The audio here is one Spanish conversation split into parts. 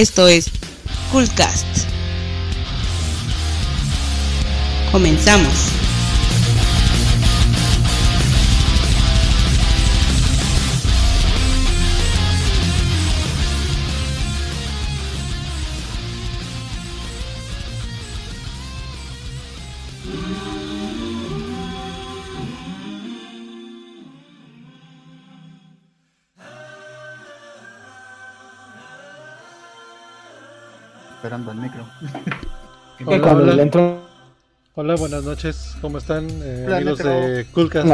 Esto es Coolcast. Comenzamos. Esperando al micro. Hola, hola. Hola, buenas noches. ¿Cómo están, eh, Hola, amigos de Coolcast?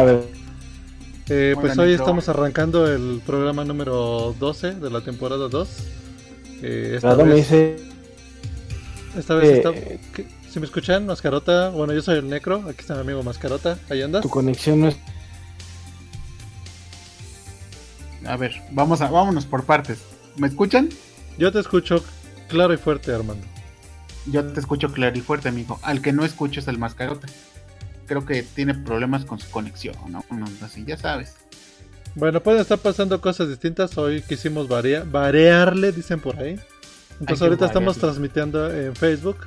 Eh, pues hoy estamos arrancando el programa número 12 de la temporada 2. Eh, esta me vez, dice esta vez eh. Si me escuchan, Mascarota. Bueno, yo soy el Necro. Aquí está mi amigo Mascarota. Ahí andas. tu conexión no es. A ver, vamos a, vámonos por partes. ¿Me escuchan? Yo te escucho claro y fuerte, Armando. Yo te escucho claro y fuerte, amigo. Al que no escucho es el mascarota. Creo que tiene problemas con su conexión, ¿no? Uno así, ya sabes. Bueno, pueden estar pasando cosas distintas. Hoy quisimos varia- variarle, dicen por ahí. Entonces ahorita estamos transmitiendo en Facebook.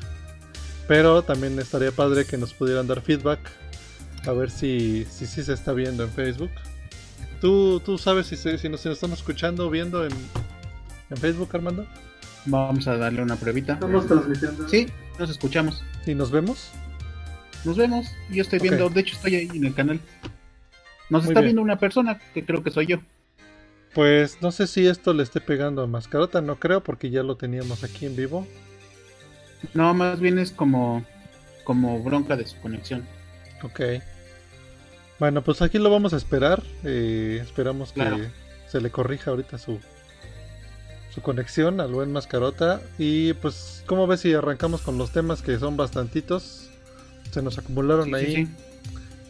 Pero también estaría padre que nos pudieran dar feedback. A ver si si, si se está viendo en Facebook. ¿Tú, tú sabes si, si, nos, si nos estamos escuchando o viendo en, en Facebook, Armando? Vamos a darle una pruebita. transmitiendo. Sí, nos escuchamos. ¿Y nos vemos? Nos vemos. Yo estoy viendo, de hecho estoy ahí en el canal. Nos Muy está bien. viendo una persona que creo que soy yo. Pues no sé si esto le esté pegando a Mascarota, no creo, porque ya lo teníamos aquí en vivo. No, más bien es como, como bronca de su conexión. Ok. Bueno, pues aquí lo vamos a esperar. eh, esperamos que Claro. se le corrija ahorita su, su conexión al buen Mascarota. Y pues, ¿cómo ves si arrancamos con los temas que son bastantitos? Se nos acumularon Sí, ahí. sí, sí.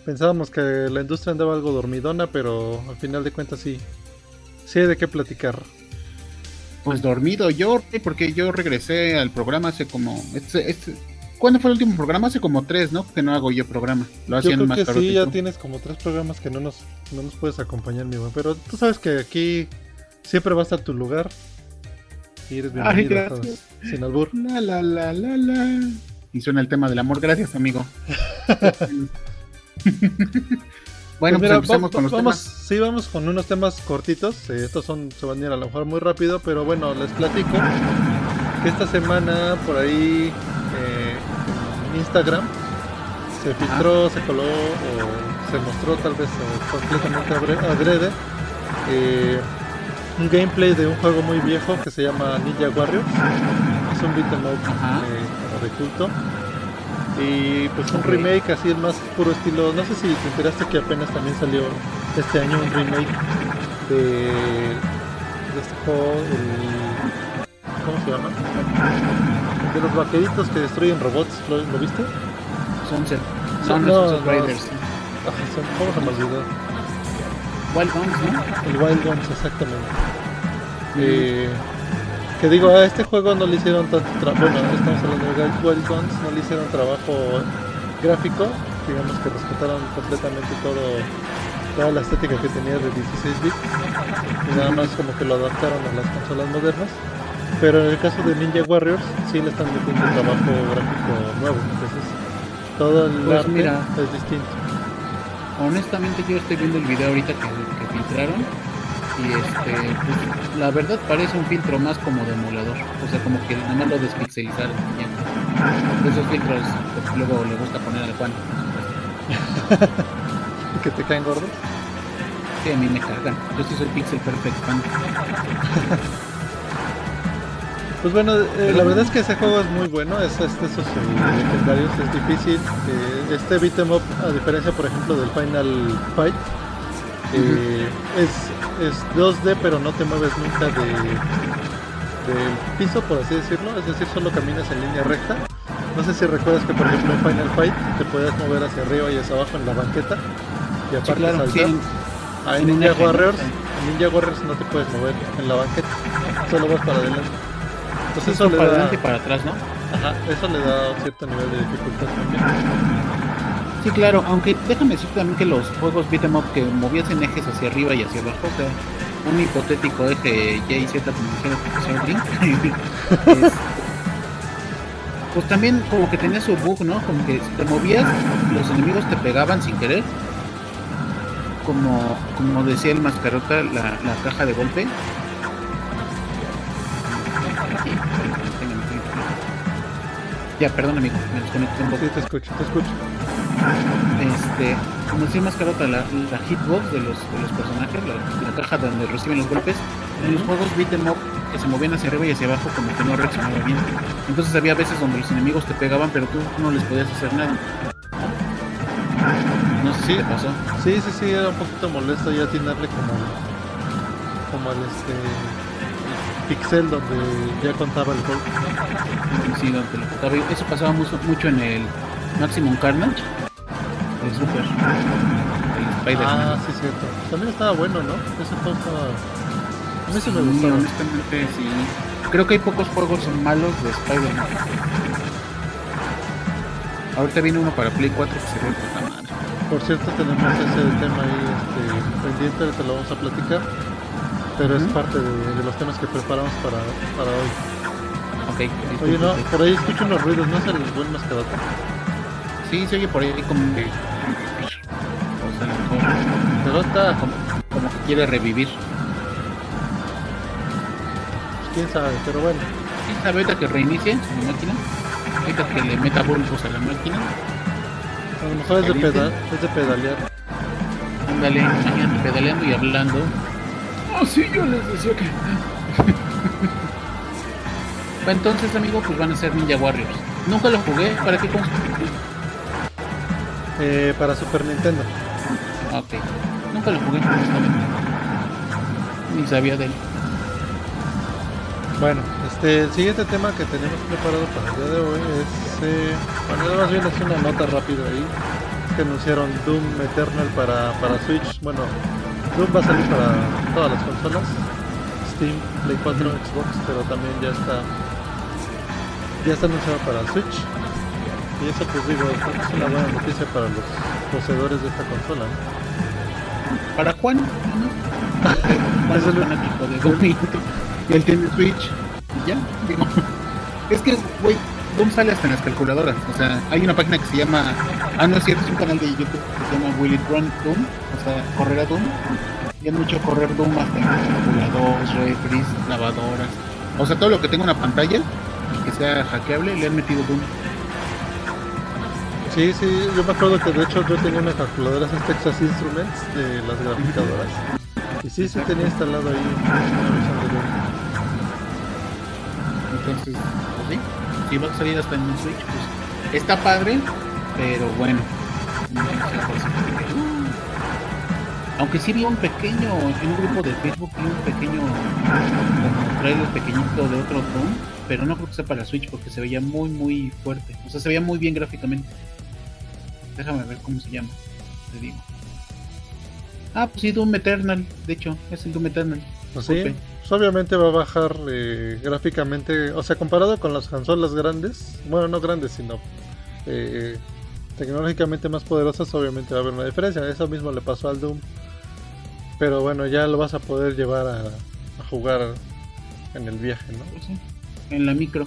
Pensábamos que la industria andaba algo dormidona, pero al final de cuentas sí. Sí hay de qué platicar. Pues dormido yo, porque yo regresé al programa hace como... Este, este- ¿Cuándo fue el último programa? Hace como tres, ¿no? Que no hago yo programa. Lo Yo hacían creo más que caro sí, que ya tienes como tres programas que no nos, no nos puedes acompañar, mi buen. Pero tú sabes que aquí siempre va a tu lugar. Y eres Ay, bienvenido. gracias. ¿sabes? Sin albur. La, la, la, la, la. Y suena el tema del amor. Gracias, amigo. bueno, Pues pues, mira, empecemos va- con los vamos, temas. Sí, vamos con unos temas cortitos. eh, estos son, se van a ir a lo mejor muy rápido, pero bueno, les platico que esta semana por ahí eh, en Instagram se filtró, se coló o se mostró tal vez completamente adrede eh, un gameplay de un juego muy viejo que se llama Ninja Warriors. Es un beat'em up eh, de culto. Y pues un remake así el más puro estilo. No sé si te enteraste que apenas también salió este año un remake de, de este juego, el- ¿cómo se llama? De los vaqueritos que destruyen robots, ¿lo, lo viste? Sunset. No, No, no, no, no, Riders. Se- ¿Cómo se me olvidó? Wild Guns, ¿no? El Wild Guns, exactamente. Eh, que digo, a este juego no le hicieron tanto trabajo. Bueno, estamos hablando de Wild- Guns, no le hicieron trabajo gráfico. Digamos que respetaron completamente todo toda la estética que tenía de 16 bits y nada más como que lo adaptaron a las consolas modernas. Pero en el caso de Ninja Warriors, sí le están metiendo trabajo gráfico nuevo. Entonces, todo el Pues arte mira. es distinto. Honestamente, yo estoy viendo el video ahorita que, que filtraron. Y este, pues, la verdad parece un filtro más como de emulador. O sea, como que nada más lo despixelizaron. De esos filtros que luego le gusta poner al Juan. ¿Y que te caen gordos? Sí, a mí me cargan. Yo sí soy Pixel Perfect fan. Pues bueno, eh, la verdad es que ese juego es muy bueno, es este, esos eh, legendarios, es difícil. eh, este beat'em up, a diferencia por ejemplo del Final Fight, eh, es, es 2D pero no te mueves nunca de, del piso, por así decirlo, es decir, solo caminas en línea recta. No sé si recuerdas que por ejemplo en Final Fight te puedes mover hacia arriba y hacia abajo en la banqueta y Sí, aparte claro, saltar. sí, en- Ah, en Ninja. Warriors, Sí. en Ninja Warriors no te puedes mover en la banqueta, solo vas para adelante. Sí, eso le para da, adelante y para atrás, ¿no? ajá, eso le da un cierto nivel de dificultad también. Sí, claro, aunque déjame decir también que los juegos beat'em up que movías en ejes hacia arriba y hacia abajo, o sea, un hipotético eje Y, Z, Link. Es- pues también como que tenía su bug, ¿no? Como que si te movías, los enemigos te pegaban sin querer. Como, como decía el mascarota, la, la caja de golpe. Ya, perdón amigo, me desconecté un poco. Sí, te escucho, te escucho. Este, como decía mascarota, la, la hitbox de los, de los personajes, la, la caja donde reciben los golpes, en los juegos beat 'em up que se movían hacia arriba y hacia abajo como que no reaccionaba bien. Entonces había veces donde los enemigos te pegaban, pero tú no les podías hacer nada. No sé si Sí. te pasó. Sí, sí, sí, era un poquito molesto ya atinarle como como el este pixel donde ya contaba el golpe. Sí, donde lo. Y Eso pasaba mucho, mucho en el Maximum Carnage. El Super. El Spider-Man. Ah, sí, cierto. También estaba bueno, ¿no? Ese juego estaba. A mí sí me gustaba. honestamente, sí. Creo que hay pocos juegos malos de Spider-Man. Ahorita viene uno para Play 4 que se ve puta madre. Por cierto, tenemos ese tema ahí este, pendiente, ahorita lo vamos a platicar. Pero es parte de, de los temas que preparamos para, para hoy. Ok. Oye, no, por ahí escucho unos ruidos, ¿no es el buen mascarota? Sí, se oye por ahí como que. O sea, como, Mascarota, como, como que quiere revivir. pues quién sabe, pero bueno. ¿Quién sabe ahorita que reinicie su máquina? Ahorita que le meta bulbos a la máquina. A lo mejor es de, ¿Caliente? peda es de pedalear. Ándale, pedaleando y hablando. Sí, yo les decía que. Entonces, amigo, pues van a ser Ninja Warriors. Nunca lo jugué, ¿para qué consola? Eh, para Super Nintendo. Ok, nunca lo jugué, honestamente. Ni sabía de él. Bueno, este, el siguiente tema que tenemos preparado para el día de hoy es, eh, bueno, más bien es una nota rápida ahí, es que anunciaron Doom Eternal para, para Switch, bueno, Doom va a salir para todas las consolas, Steam, Play 4, Xbox, pero también ya está, ya está anunciado para Switch, y eso pues digo, es una buena noticia para los poseedores de esta consola. ¿Para. Juan es el- fanático de Doom él tiene Switch. Y ya, digo. Es que, güey, Doom sale hasta en las calculadoras. O sea, hay una página que se llama. Ah, no es cierto, es un canal de YouTube que se llama Will It Run Doom. Sea, correr a Doom. Y han mucho correr Doom hasta en calculadoras, refries, lavadoras. O sea, todo lo que tenga una pantalla que sea hackeable, le han metido Doom. Sí, sí, yo me acuerdo que de hecho yo tenía una calculadora, esas Texas Instruments de las graficadoras. Y sí, sí tenía instalado ahí. Entonces, pues sí, si va a salir hasta en un Switch, pues está padre, pero bueno. no Aunque sí vi un pequeño, en un grupo de Facebook vi un pequeño trailer pequeñito de otro Doom, pero no creo que sea para Switch porque se veía muy muy fuerte. O sea, se veía muy bien gráficamente. Déjame ver cómo se llama, te digo. Ah, pues sí, Doom Eternal, de hecho, es el Doom Eternal. Pues sí, pues obviamente va a bajar eh, gráficamente, o sea, comparado con las consolas grandes, bueno, no grandes, sino eh, tecnológicamente más poderosas, obviamente va a haber una diferencia. Eso mismo le pasó al Doom. Pero bueno, ya lo vas a poder llevar a, a jugar en el viaje, ¿no? Sí, en la micro.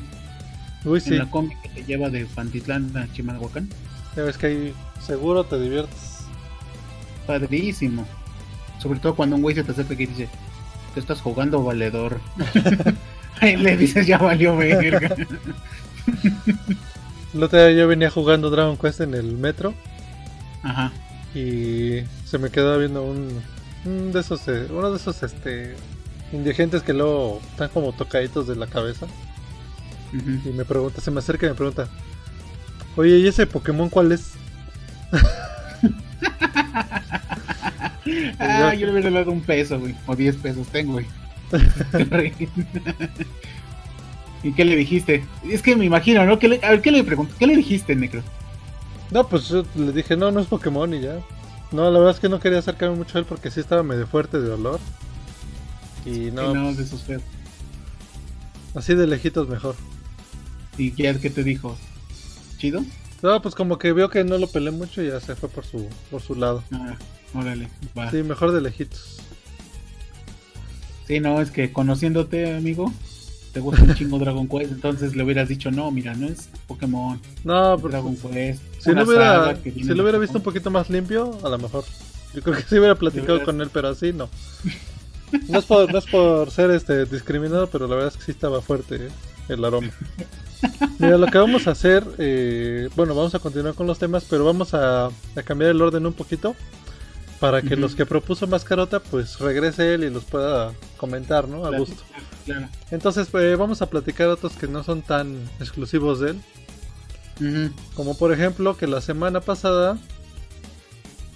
Uy, sí, en la combi que te lleva de Pantitlán a Chimalhuacán. ya ves que ahí seguro te diviertes. Padrísimo. Sobre todo cuando un güey se te acerca y dice, te estás jugando valedor. Ahí le dices, ya valió verga. El otro día yo venía jugando Dragon Quest en el metro Ajá. y se me quedó viendo un, un de esos, eh, uno de esos este indigentes que luego están como tocaditos de la cabeza y me pregunta, se me acerca y me pregunta, oye, ¿y ese Pokémon cuál es? Ah, yo le hubiera dado un peso, güey. O 10 pesos tengo, güey. ¿Y qué le dijiste? Es que me imagino, ¿no? ¿Qué le, a ver, ¿qué le pregunté? ¿Qué le dijiste, Necro? No, pues yo le dije, no, no es Pokémon y ya. No, la verdad es que no quería acercarme mucho a él porque sí estaba medio fuerte de olor. Y no, No, no pues, de esos feos. así de lejitos mejor. ¿Y qué, qué te dijo? ¿Chido? No, pues como que vio que no lo pelé mucho y ya se fue por su, por su lado. Ah, órale, va. Sí, mejor de lejitos. Sí, no, es que conociéndote, amigo, te gusta un chingo Dragon Quest, entonces le hubieras dicho, no, mira, no es Pokémon, No, pero Dragon Quest. si lo hubiera, si lo hubiera visto un Japón". poquito más limpio, a lo mejor. Yo creo que sí hubiera platicado con él, pero así no. No es por, no es por ser este discriminado, pero la verdad es que sí estaba fuerte eh, el aroma. Mira, lo que vamos a hacer, eh, bueno, vamos a continuar con los temas, pero vamos a, a cambiar el orden un poquito para que los que propuso Mascarota, pues regrese él y los pueda comentar, ¿no? A Claro, gusto. Claro. Entonces, pues, vamos a platicar otros que no son tan exclusivos de él. Como por ejemplo que la semana pasada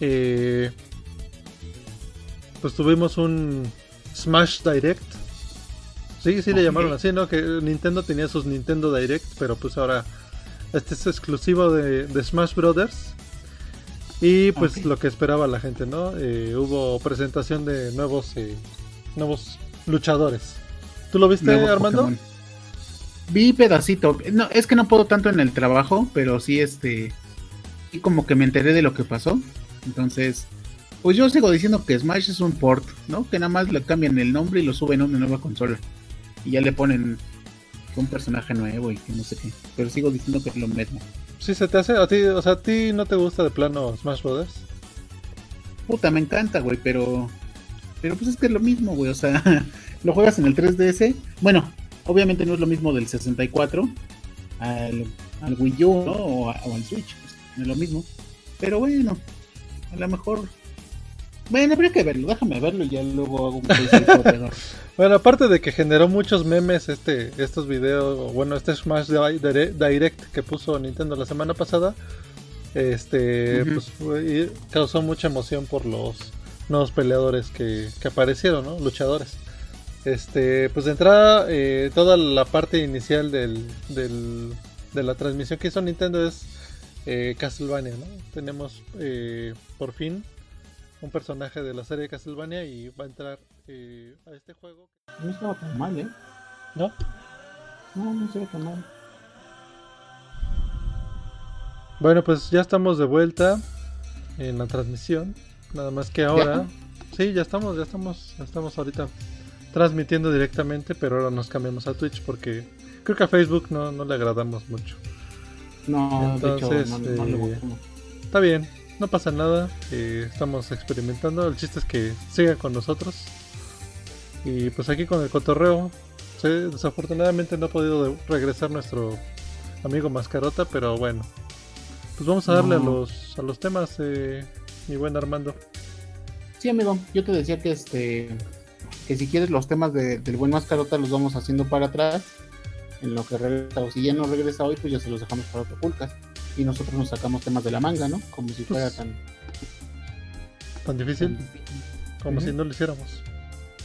eh, pues tuvimos un Smash Direct. Sí, sí le llamaron así, ¿no? Que Nintendo tenía sus Nintendo Direct, pero pues ahora este es exclusivo de, de Smash Brothers. Y pues lo que esperaba la gente, ¿no? Eh, hubo presentación de nuevos eh, nuevos luchadores. ¿Tú lo viste, Nuevos Armando? Pokémon. Vi pedacito. No, es que no puedo tanto en el trabajo, pero sí este. Y como que me enteré de lo que pasó. Entonces, pues yo sigo diciendo que Smash es un port, ¿no? Que nada más le cambian el nombre y lo suben a una nueva consola. Y ya le ponen un personaje nuevo y que no sé qué. Pero sigo diciendo que es lo mismo. Sí, se te hace a ti, o sea, a ti no te gusta de plano Smash Brothers. Puta, me encanta, güey, pero. Pero pues es que es lo mismo, güey. O sea, lo juegas en el 3DS. Bueno, obviamente no es lo mismo del 64 al, al Wii U, ¿no? O, a- al Switch. pues, no es lo mismo. Pero bueno, a lo mejor. Bueno, habría que verlo. Déjame verlo y ya luego hago un alrededor. Bueno, aparte de que generó muchos memes este estos videos, bueno, este Smash Di- Dire- Direct que puso Nintendo la semana pasada, este, pues fue- causó mucha emoción por los nuevos peleadores que, que aparecieron, ¿no? Luchadores. Este, pues de entrada, eh, toda la parte inicial del, del- de la transmisión que hizo Nintendo es eh, Castlevania, ¿no? Tenemos eh, por fin un personaje de la serie de Castlevania y va a entrar eh, a este juego. No estaba tan mal, ¿eh? ¿No? No, no estaba tan mal. Bueno, pues ya estamos de vuelta en la transmisión. Nada más que ahora. Sí, ya estamos, ya estamos, ya estamos ahorita transmitiendo directamente, pero ahora nos cambiamos a Twitch porque creo que a Facebook no, no le agradamos mucho. No, Entonces, de hecho, no, no le eh. Está bien, no pasa nada. eh, estamos experimentando. El chiste es que sigan con nosotros. Y pues aquí con el cotorreo. sí, desafortunadamente no ha podido regresar nuestro amigo Mascarota, pero bueno. Pues vamos a darle a los a los temas, eh, mi buen Armando. Sí, amigo, yo te decía que este que si quieres los temas de- del buen mascarota los vamos haciendo para atrás en lo que regresa o si ya no regresa hoy pues ya se los dejamos para otro podcast y nosotros nos sacamos temas de la manga, ¿no? Como si fuera Pues, tan, Tan difícil como si no lo hiciéramos.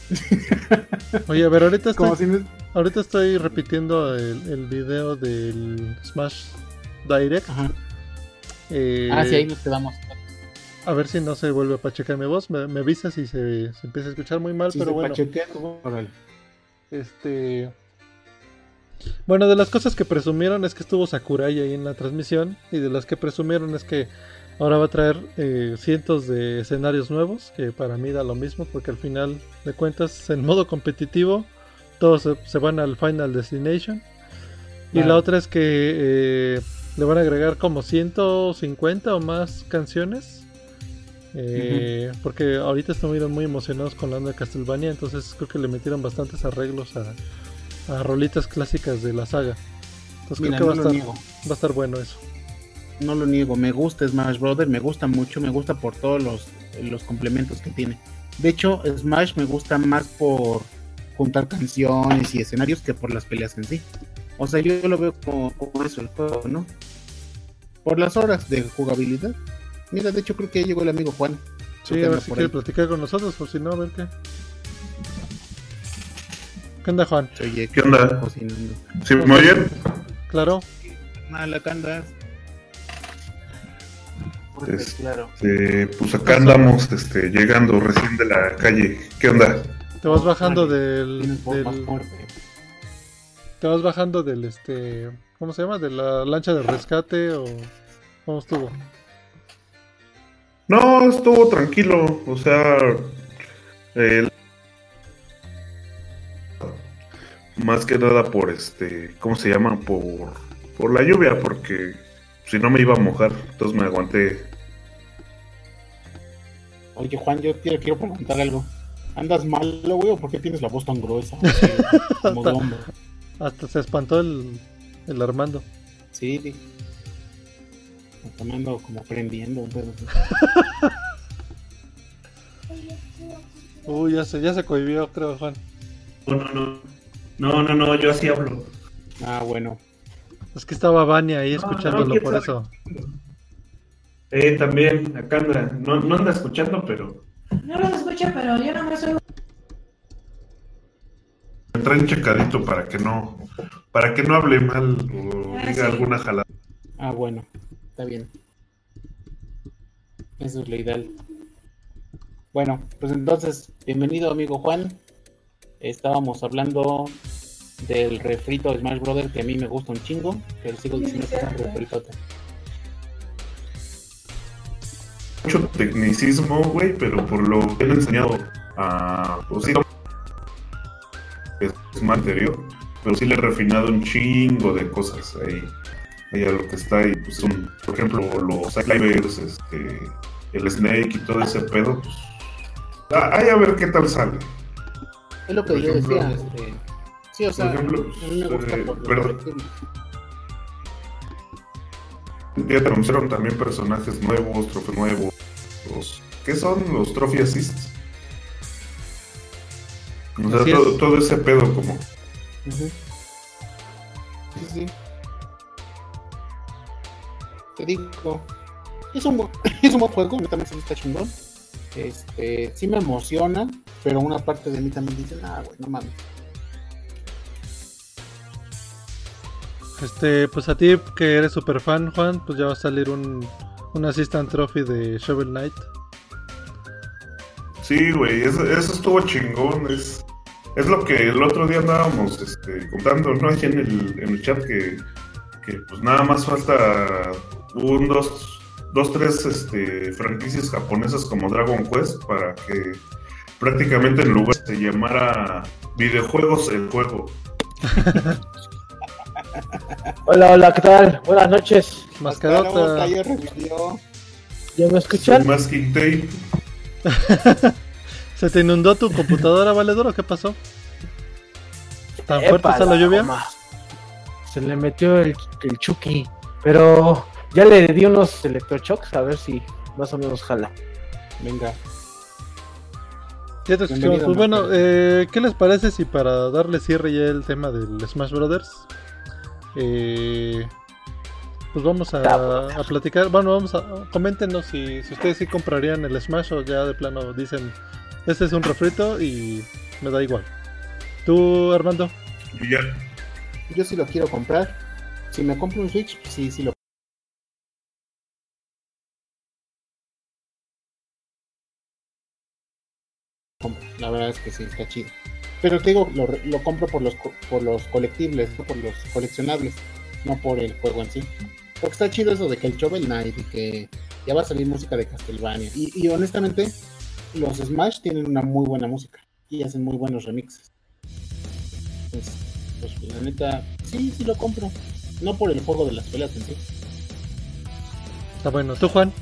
Oye, a ver, ahorita estoy, si ahorita estoy repitiendo el, el video del Smash Direct. Ajá. eh, Ah, sí, ahí nos quedamos. A ver si no se vuelve a pachecar mi voz. Me, me avisa si se, se empieza a escuchar muy mal, Si pero se bueno. pachequea. Este. Bueno, de las cosas que presumieron es que estuvo Sakurai ahí en la transmisión. Y de las que presumieron es que ahora va a traer eh, cientos de escenarios nuevos. Que para mí da lo mismo, porque al final de cuentas, en modo competitivo, todos se, se van al Final Destination. Y la otra es que eh, le van a agregar como 150 o más canciones. Eh, Porque ahorita estuvieron muy emocionados con la onda de Castlevania, entonces creo que le metieron bastantes arreglos a, a rolitas clásicas de la saga. Entonces Mira, creo que no va, a lo estar, niego. va a estar bueno eso. No lo niego, me gusta Smash Brothers, me gusta mucho, me gusta por todos los, los complementos que tiene. De hecho, Smash me gusta más por juntar canciones y escenarios que por las peleas en sí. O sea, yo lo veo como, como eso el juego, ¿no? Por las horas de jugabilidad. Mira, de hecho creo que llegó el amigo Juan. Sí, a ver si quiere ahí. platicar con nosotros, por si no, a ver qué. ¿Qué onda, Juan? Oye ¿Qué onda? cocinando. ¿Sí me oyen? Claro, Mala candas. Es- claro. Eh, pues acá andamos este, llegando recién de la calle. ¿Qué onda? te vas bajando del, del- te vas bajando del este, ¿cómo se llama? De la lancha de rescate o cómo estuvo. No, estuvo tranquilo. O sea, eh, Más que nada por este, ¿cómo se llama? Por, por la lluvia, porque si no me iba a mojar, entonces me aguanté. Oye, Juan, yo te quiero preguntar algo. ¿Andas malo, güey, o por qué tienes la voz tan gruesa? Como de hombre. Hasta se espantó el, el Armando. Sí, sí. Me está ando como prendiendo. un pedo así. Uy, ya se, ya se cohibió, creo, Juan. No, no, no. No, no, no, yo así hablo. Ah, bueno. Es que estaba Vania ahí No, no, escuchándolo, ¿quién por sabe? eso. Eh, también, acá anda. No, no anda escuchando, pero. No los escucho, pero yo no me soy. Me traen checadito para que no, para que no hable mal o Ah, diga sí. alguna jalada. Ah, bueno. Está bien. Eso es lo ideal. Bueno, pues entonces, bienvenido amigo Juan. Estábamos hablando del refrito de Smash Brothers que a mí me gusta un chingo, pero sigo diciendo que es un refritote. Mucho tecnicismo, güey, pero por lo que han enseñado a. Pues sí, es más anterior, pero sí le he refinado un chingo de cosas ahí. Ahí a lo que está ahí, pues un, por ejemplo, los climbers, este, el Snake y todo ese pedo, pues. ah, Ahí a ver qué tal sale. Es lo que Por yo ejemplo, decía. Este, sí, o sea, por ejemplo, a mí me gusta eh, por lo perdón. Ya te anunciaron también personajes nuevos, trofeos nuevos. Los, ¿Qué son los trophy assists? O sea, todo, es. todo ese pedo como... Ujú. Sí, sí. Te digo, es un, es un buen juego, también se está chingón. Este, sí me emociona, pero una parte de mí también dice, ah, güey, no mames. Este, pues a ti que eres super fan, Juan, pues ya va a salir un, un Assistant Trophy de Shovel Knight. Sí, güey, eso, eso estuvo chingón. Es, es lo que el otro día andábamos este, contando, ¿no? En el, en el chat que, que pues nada más falta un, dos, dos tres este, franquicias japonesas como Dragon Quest para que prácticamente en lugar se llamara videojuegos el juego. Hola, hola, ¿qué tal? Buenas noches. Mascarota. ya revivió. ¿Ya me escuchan? Masking Tape. ¿Se te inundó tu computadora, valedor, o qué pasó? ¿Tan fuerte está la lluvia? goma. Se le metió el, el Chucky. Pero ya le di unos electroshocks a ver si más o menos jala. Venga, Ya te escuchamos. Pues bueno, eh, ¿qué les parece si para darle cierre ya el tema del Smash Brothers? eh, pues vamos a, a platicar. Bueno, vamos a. Coméntenos si, si ustedes sí comprarían el Smash o ya de plano dicen: Este es un refrito y me da igual. ¿Tú, Armando? Y ya. yo sí lo quiero comprar. Si me compro un Switch, sí, sí lo La verdad es que sí, está chido. Pero te digo, lo, lo compro por los, por los colectibles, no por los coleccionables, no por el juego en sí. Porque está chido eso de que el Shovel Knight y que ya va a salir música de Castlevania. Y, y honestamente, los Smash tienen una muy buena música y hacen muy buenos remixes. Pues, pues la neta, sí, sí lo compro. No por el juego de las peleas en sí. Está bueno. ¿Tú, Juan?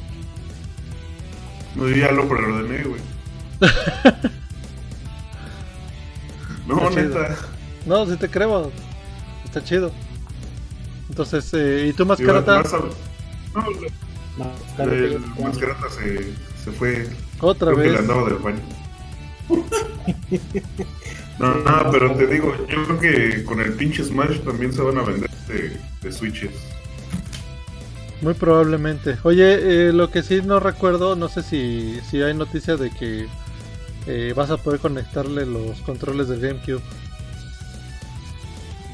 No, ya lo preordené, güey. no, Está chido. neta. No, sí te creo. Está chido. Entonces, eh, ¿y tú, Mascarata? más a- No, que el mascarata se, se fue Otra Creo que le vez. andaba del baño. No, no, pero te digo, yo creo que con el pinche Smash también se van a vender de, de Switches. Muy probablemente. Oye, eh, lo que sí no recuerdo, no sé si, si hay noticia de que eh, vas a poder conectarle los controles del GameCube.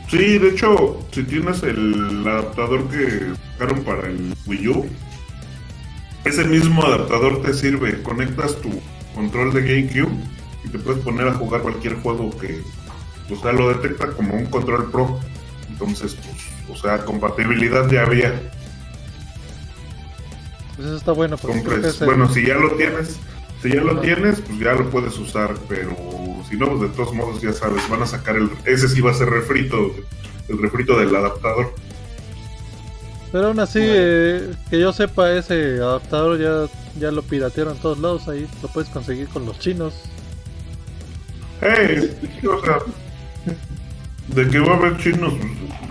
Sí, de hecho, si tienes el adaptador que sacaron para el Wii U, ese mismo adaptador te sirve. Conectas tu control de GameCube y te puedes poner a jugar cualquier juego que, o sea, lo detecta como un control pro. Entonces, pues, o sea, compatibilidad ya había. Pues eso está bueno. Porque compres. Bueno, si ya lo tienes, si ya lo tienes, pues ya lo puedes usar, pero si no, pues de todos modos, ya sabes, van a sacar el. Ese sí va a ser refrito, el refrito del adaptador. Pero aún así, eh, que yo sepa, ese adaptador ya, ya lo piratearon en todos lados. Ahí lo puedes conseguir con los chinos. ¡Hey! O sea, de que va a haber chinos,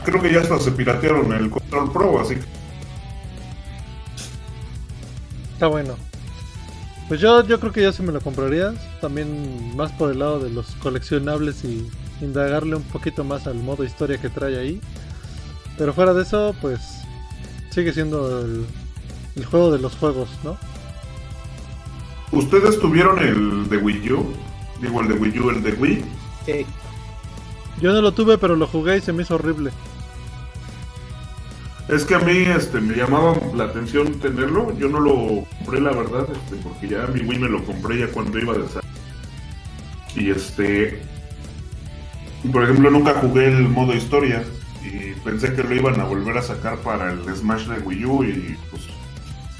creo que ya hasta se piratearon el Control Pro, así que. Está bueno. Pues yo, yo creo que ya se me lo compraría. También más por el lado de los coleccionables y indagarle un poquito más al modo historia que trae ahí. Pero fuera de eso, pues sigue siendo el, el juego de los juegos, ¿no? ¿Ustedes tuvieron el de Wii U? Digo, el de Wii U, el de Wii. Sí. Yo no lo tuve, pero lo jugué y se me hizo horrible. Es que a mí este, me llamaba la atención tenerlo. Yo no lo compré, la verdad, este, porque ya mi Wii me lo compré ya cuando iba de salir. Y este. Por ejemplo, nunca jugué el modo historia. Y pensé que lo iban a volver a sacar para el Smash de Wii U. Y pues,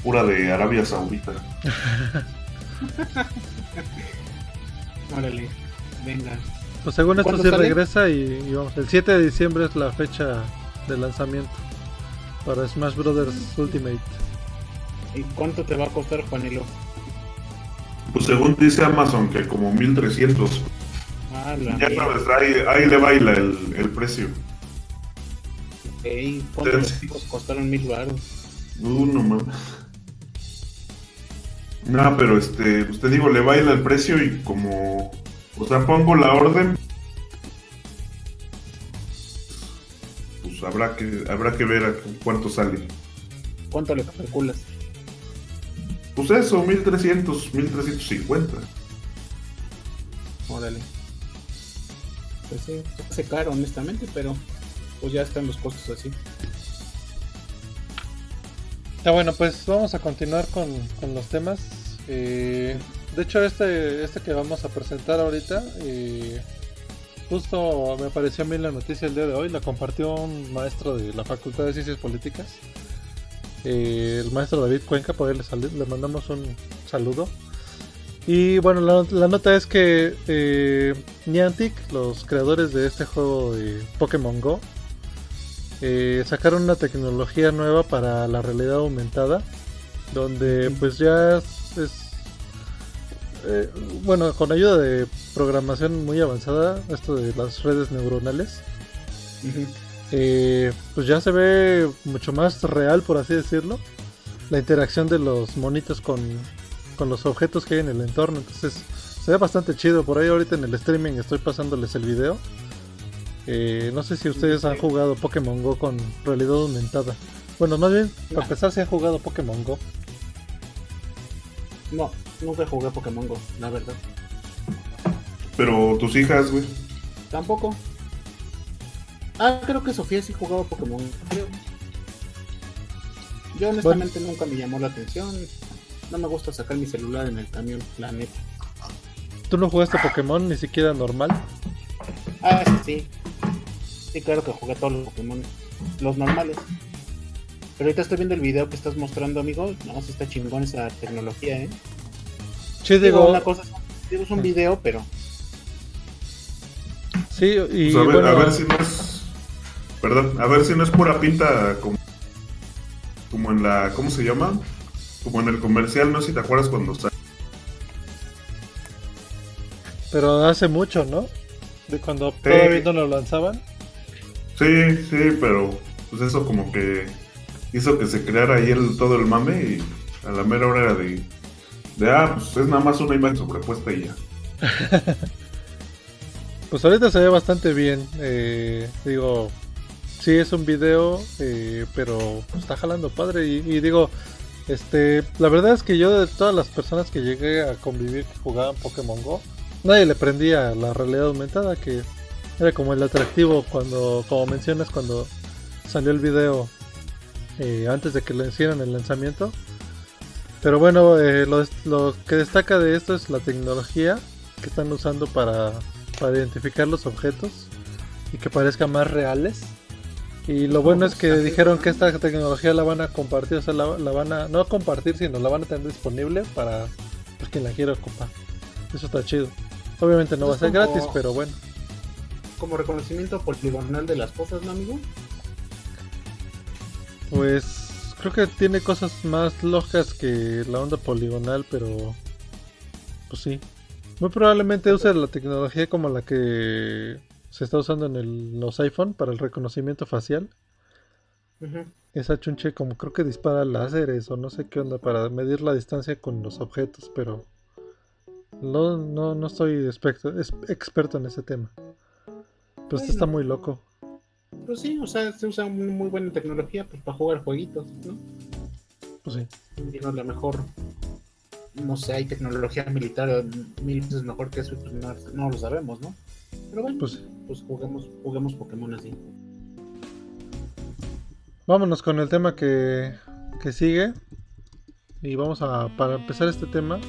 pura de Arabia Saudita. Órale, venga. Pues según esto ¿Cuándo sí sale? regresa y, y vamos, el 7 de diciembre es la fecha de lanzamiento para Smash Brothers Ultimate. ¿Y cuánto te va a costar, Juanelo? Pues según dice Amazon, que como 1300. Ah, la Ya sabes, ahí, ahí le baila el, el precio. Ey, ¿Cuántos Sí. costaron mil baros? Uh, no mames. No, pero este, pues te digo, le baila el precio y como, o sea, pongo la orden, habrá que, habrá que ver a cuánto sale. ¿Cuánto le calculas? Pues eso, 1300, 1350. Órale. Pues sí, se hace caro, honestamente, pero pues ya están los costos así. Ah, bueno, pues vamos a continuar con, con los temas. Eh, de hecho, este, este que vamos a presentar ahorita, eh, justo me apareció a mí la noticia el día de hoy, la compartió un maestro de la Facultad de Ciencias Políticas, eh, el maestro David Cuenca, por ahí le, mandamos un saludo. Y bueno, la, la nota es que eh, Niantic, los creadores de este juego de Pokémon Go, eh, sacaron una tecnología nueva para la realidad aumentada donde pues ya es, es, eh, bueno con ayuda de programación muy avanzada esto de las redes neuronales eh, pues ya se ve mucho más real por así decirlo la interacción de los monitos con, con los objetos que hay en el entorno. Entonces se ve bastante chido. Por ahí ahorita en el streaming estoy pasándoles el video. Eh, no sé si ustedes han jugado Pokémon Go con realidad aumentada. Bueno, más bien, para empezar, si han jugado Pokémon Go. No, nunca jugué Pokémon Go, la verdad. Pero tus hijas, güey. Tampoco. Ah, creo que Sofía sí jugaba Pokémon, creo. Yo honestamente nunca me llamó la atención. No me gusta sacar mi celular en el camión, la neta. ¿Tú no jugaste Pokémon ni siquiera normal? Ah, sí, sí. Sí, claro que jugué todos los Pokémon. Los normales. Pero ahorita estoy viendo el video que estás mostrando, amigo. No, sí está chingón esa tecnología, ¿eh? Sí, Digo, digo, una cosa es, digo, es un video, pero... sí, y Pues a, ver, bueno, a ver si no es. Perdón, a ver si no es pura pinta como. Como en la. ¿Cómo se llama? Como en el comercial, no sé si te acuerdas cuando salió. pero hace mucho, ¿no? De cuando todavía no lo lanzaban. Sí, sí, pero pues eso como que hizo que se creara ahí el, todo el mame y a la mera hora era de, de ah, pues es nada más una imagen sobrepuesta y ya. Pues ahorita se ve bastante bien. eh, digo, sí es un video, eh, pero está jalando padre. Y, y digo, este, la verdad es que yo de todas las personas que llegué a convivir que jugaban Pokémon Go, nadie le prendía la realidad aumentada, que era como el atractivo cuando, como mencionas, cuando salió el video eh, antes de que lo hicieran el lanzamiento. Pero bueno, eh, lo, lo que destaca de esto es la tecnología que están usando para, para identificar los objetos y que parezcan más reales. Y lo bueno es que dijeron que esta tecnología la van a compartir, o sea, la, la van a no a compartir, sino la van a tener disponible para pues, quien la quiera ocupar. Eso está chido. Obviamente no va a ser como- gratis, pero bueno. Como reconocimiento poligonal de las cosas, ¿no, amigo? Pues creo que tiene cosas más locas que la onda poligonal, pero pues sí. Muy probablemente use la tecnología como la que se está usando en el- los iPhone para el reconocimiento facial. Ujú. Esa chunche como creo que dispara láseres o no sé qué onda para medir la distancia con los objetos, pero no, no, no estoy experto, es- experto en ese tema. Pero está muy loco. Pues sí, o sea, se usa muy, muy buena tecnología pues, para jugar jueguitos, ¿no? Pues sí. Digo, a lo mejor, no sé, hay tecnología militar mil veces mejor que eso, pues no, no lo sabemos, ¿no? Pero bueno, Pues pues juguemos, juguemos Pokémon así. Vámonos con el tema que, que sigue. Y vamos a, para empezar este tema,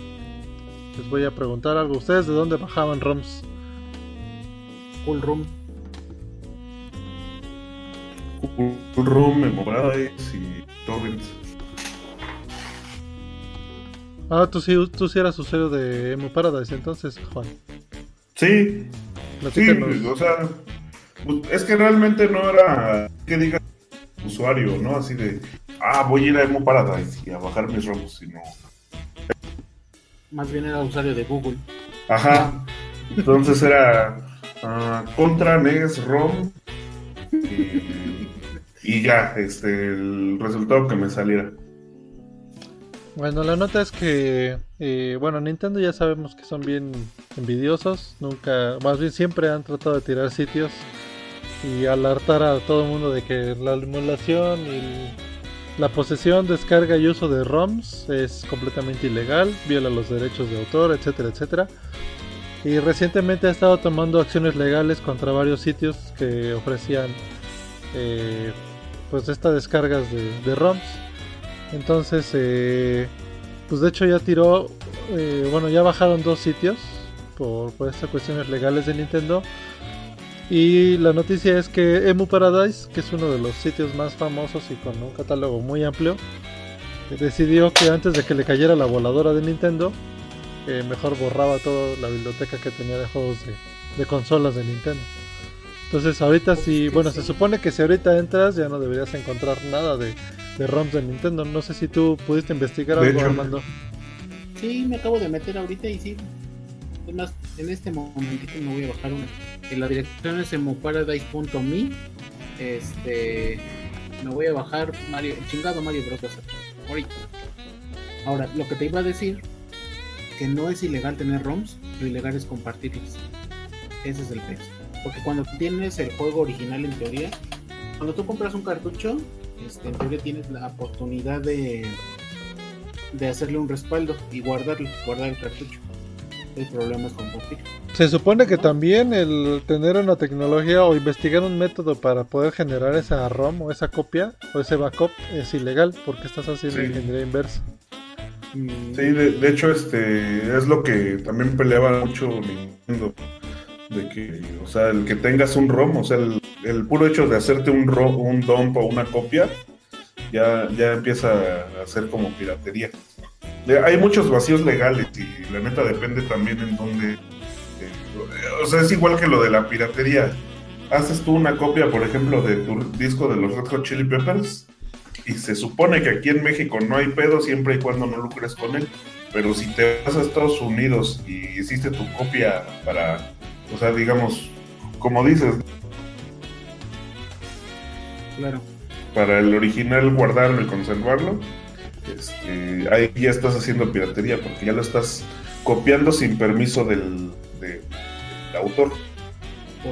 les voy a preguntar algo. ¿Ustedes de dónde bajaban ROMs? Full Room. Cool Room, Memoradas y Torrents. Ah, tú sí, tú sí eras usuario de Emu Paradise entonces, Juan. Sí, sí, Platícanos. o sea, pues, es que realmente no era que diga usuario, ¿no? Así de, ah, voy a ir a Emo Paradise y a bajar mis ROMs, sino, Más bien era usuario de Google. ajá, entonces era ah, contra NES ROM y, y ya, este, el resultado que me saliera. Bueno, la nota es que, eh, bueno, Nintendo ya sabemos que son bien envidiosos, nunca, más bien siempre han tratado de tirar sitios y alertar a todo el mundo de que la emulación y la posesión, descarga y uso de ROMs es completamente ilegal, viola los derechos de autor, etcétera, etcétera. Y recientemente ha estado tomando acciones legales contra varios sitios que ofrecían eh, pues estas descargas de, de ROMs. Entonces, eh, pues de hecho ya tiró, eh, bueno, ya bajaron dos sitios por, por estas cuestiones legales de Nintendo. Y la noticia es que Emu Paradise, que es uno de los sitios más famosos y con un catálogo muy amplio, decidió que antes de que le cayera la voladora de Nintendo, eh, mejor borraba toda la biblioteca que tenía de juegos de, de consolas de Nintendo. Entonces ahorita si, bueno, se supone que si ahorita entras ya no deberías encontrar nada de, de ROMs de Nintendo. No sé si tú pudiste investigar algo, hecho. Armando. Sí, me acabo de meter ahorita y sí. Es más, en este momentito me voy a bajar una. En la dirección es emoparadise.me. Este. Me voy a bajar Mario, el chingado Mario Bros. Ahorita. Ahora, lo que te iba a decir, que no es ilegal tener ROMs, lo ilegal es compartirlos. Ese es el peso. Porque cuando tienes el juego original en teoría, cuando tú compras un cartucho, este, en teoría tienes la oportunidad de de hacerle un respaldo y guardarlo, guardar el cartucho. El problema es compartir. Se supone que también el tener una tecnología o investigar un método para poder generar esa ROM o esa copia o ese backup es ilegal porque estás haciendo Sí. ingeniería inversa. Mm, Sí, de, de hecho, este es lo que también peleaba mucho Nintendo. De que, o sea, el que tengas un ROM, o sea, el, el puro hecho de hacerte un ROM, un dump o una copia, ya, ya empieza a ser como piratería. Hay muchos vacíos legales y la neta depende también en dónde. eh, o sea, es igual que lo de la piratería. Haces tú una copia, por ejemplo, de tu disco de los Red Hot Chili Peppers y se supone que aquí en México no hay pedo siempre y cuando no lucres con él. Pero si te vas a Estados Unidos y hiciste tu copia para, o sea, digamos, como dices, claro. para el original guardarlo y conservarlo, este, ahí ya estás haciendo piratería porque ya lo estás copiando sin permiso del, de- del autor.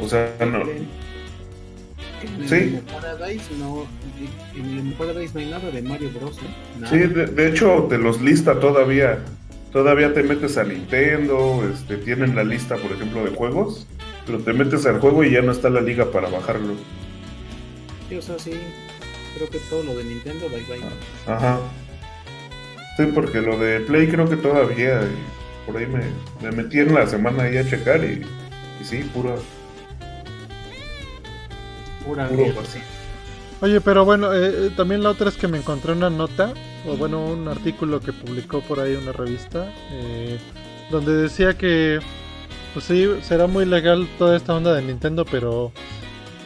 O sea, no. En el Sí. Emo Paradise no, en el Paradise no hay nada de Mario Bros. ¿eh? Nada. Sí, de, de hecho te los lista todavía. Todavía te metes a Nintendo, este, tienen la lista, por ejemplo, de juegos, pero te metes al juego y ya no está la liga para bajarlo. Sí, o sea, sí. Creo que todo lo de Nintendo, bye bye. Ajá. Sí, porque lo de Play creo que todavía. y por ahí me, me metí en la semana ahí a checar y, y sí, pura, Pura puro vacío. Oye, pero bueno, eh, eh, también la otra es que me encontré una nota, o bueno, un artículo que publicó por ahí una revista, eh, donde decía que pues sí, será muy legal toda esta onda de Nintendo, pero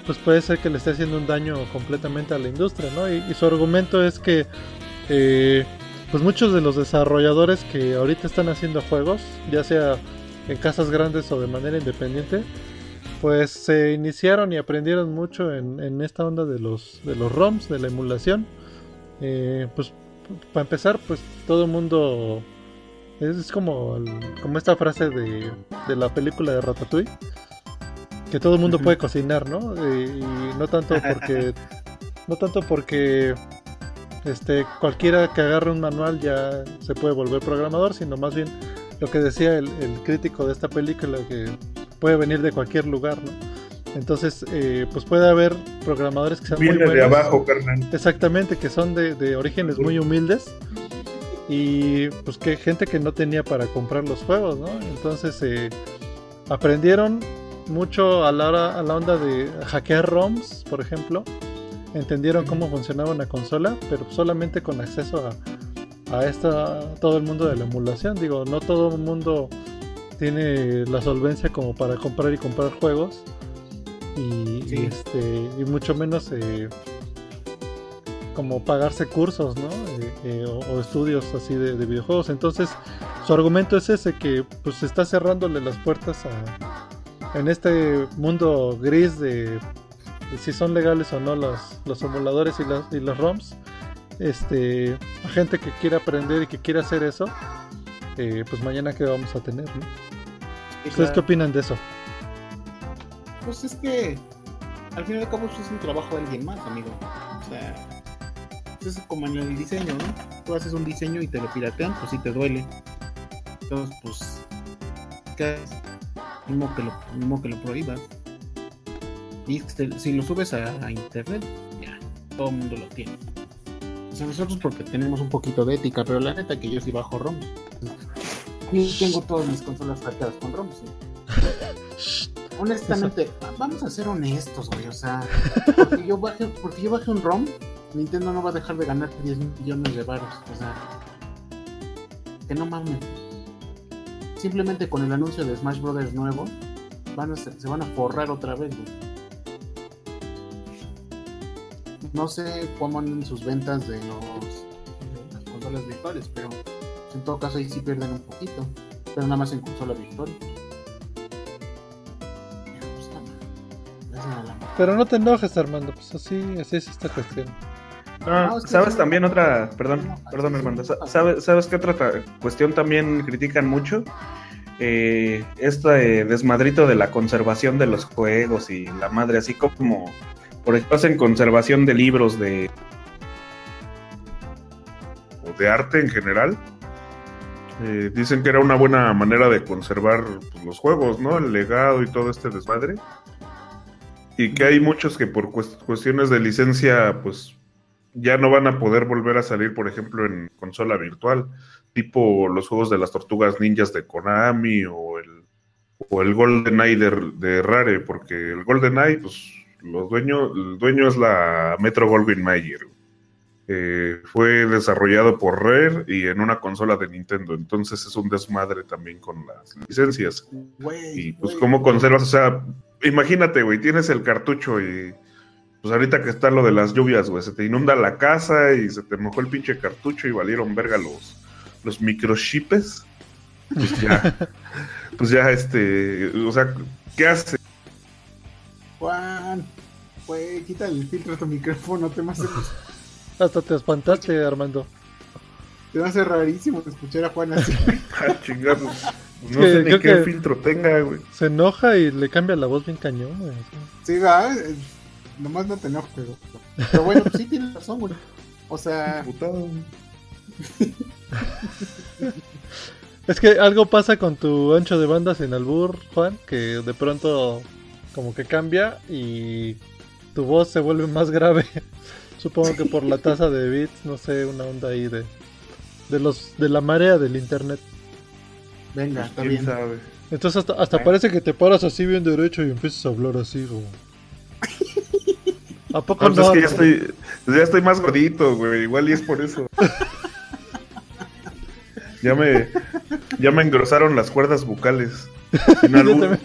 pues puede ser que le esté haciendo un daño completamente a la industria, ¿no? Y, y su argumento es que eh, pues muchos de los desarrolladores que ahorita están haciendo juegos, ya sea en casas grandes o de manera independiente, pues se iniciaron y aprendieron mucho en, en esta onda de los, de los ROMs, de la emulación. Eh, pues para empezar, pues todo el mundo es, es como, el- como esta frase de, de la película de Ratatouille, que todo el mundo puede cocinar, ¿no? Eh, y no tanto porque, no tanto porque este cualquiera que agarre un manual ya se puede volver programador, sino más bien lo que decía el, el crítico de esta película que puede venir de cualquier lugar, ¿no? Entonces, eh, pues puede haber programadores que sean muy Viene de buenos. abajo, carnal. Exactamente, que son de, de orígenes muy humildes y pues que gente que no tenía para comprar los juegos, ¿no? Entonces eh, aprendieron mucho a la, hora- a la onda de hackear ROMs, por ejemplo. Entendieron cómo funcionaba una consola, pero solamente con acceso a, a esta, todo el mundo de la emulación. Digo, no todo el mundo tiene la solvencia como para comprar y comprar juegos. Y, este, y mucho menos eh, como pagarse cursos, ¿no? Eh, eh, o, o estudios así de, de videojuegos. Entonces, su argumento es ese, que pues se está cerrándole las puertas a, en este mundo gris de, de si son legales o no los, los emuladores y, las, y los ROMs. Este, a gente que quiera aprender y que quiera hacer eso, eh, pues mañana que vamos a tener, ¿no? Sí, ¿Ustedes claro. qué opinan de eso? Pues es que al fin y al cabo es un trabajo de alguien más, amigo. O sea, es como en el diseño, ¿no? Tú haces un diseño y te lo piratean, pues sí te duele. Entonces, pues, ¿qué modo que lo, modo que lo prohíbas. Y si lo subes a, a internet, ya, todo el mundo lo tiene. O sea, nosotros porque tenemos un poquito de ética, pero la neta que yo sí bajo ROMs. Yo tengo todas mis consolas hackeadas con ROMs. ¿sí? Honestamente, vamos a ser honestos, güey. O sea, porque yo baje, porque yo baje un ROM, Nintendo no va a dejar de ganar 10 millones de baros. O sea, que no mames. Simplemente con el anuncio de Smash Brothers nuevo, van a se, se van a forrar otra vez, güey. No sé cómo andan sus ventas de los de las consolas virtuales, pero en todo caso ahí sí pierden un poquito. Pero nada más en consola virtual. Pero, no, te enojes, Armando, pues así, así es esta cuestión. Ah, No, ¿Sabes también otra, perdón, perdón. Sa- ¿sabes, ¿sabes qué otra cuestión también critican mucho? Eh, este desmadrito de la conservación de los juegos y la madre, así como, por ejemplo, hacen conservación de libros de... o de arte en general. Eh, dicen que era una buena manera de conservar pues, los juegos, ¿no? El legado y todo este desmadre. Y que hay muchos que por cuest- cuestiones de licencia, pues ya no van a poder volver a salir, por ejemplo, en consola virtual, tipo los juegos de las tortugas ninjas de Konami o el, o el GoldenEye de, de Rare, porque el GoldenEye, pues los dueños, el dueño es la Metro Goldwyn Mayer. Eh, fue desarrollado por Rare y en una consola de Nintendo, entonces es un desmadre también con las licencias. Y pues. ¿cómo conservas? O sea, imagínate, güey, tienes el cartucho y pues ahorita que está lo de las lluvias, güey, se te inunda la casa y se te mojó el pinche cartucho y valieron verga los, los microchips. Pues ya, pues ya, este, o sea, ¿qué hace? Juan, güey, quita el filtro de tu micrófono, te hace, Hasta te espantaste, Armando. te va a hacer rarísimo escuchar a Juan así. Ah, chingados. No que sé ni qué que- filtro tenga, güey. Se enoja y le cambia la voz bien cañón, güey. Sí, va, eh, nomás no te enojes, pero, pero bueno, sí tienes razón, güey. O sea, Putado. Es que algo pasa con tu ancho de banda sin albur, Juan, que de pronto como que cambia y tu voz se vuelve más grave. Supongo que por la tasa de bits, no sé, una onda ahí de de los de la marea del internet. venga, está ¿Quién bien. sabe? Entonces hasta, hasta parece que te paras así bien derecho y empiezas a hablar así como ¿A poco No, pues no? es que ya estoy, ya estoy más gordito, güey. Igual y es por eso. ya me, ya me engrosaron las cuerdas bucales. Albur. también.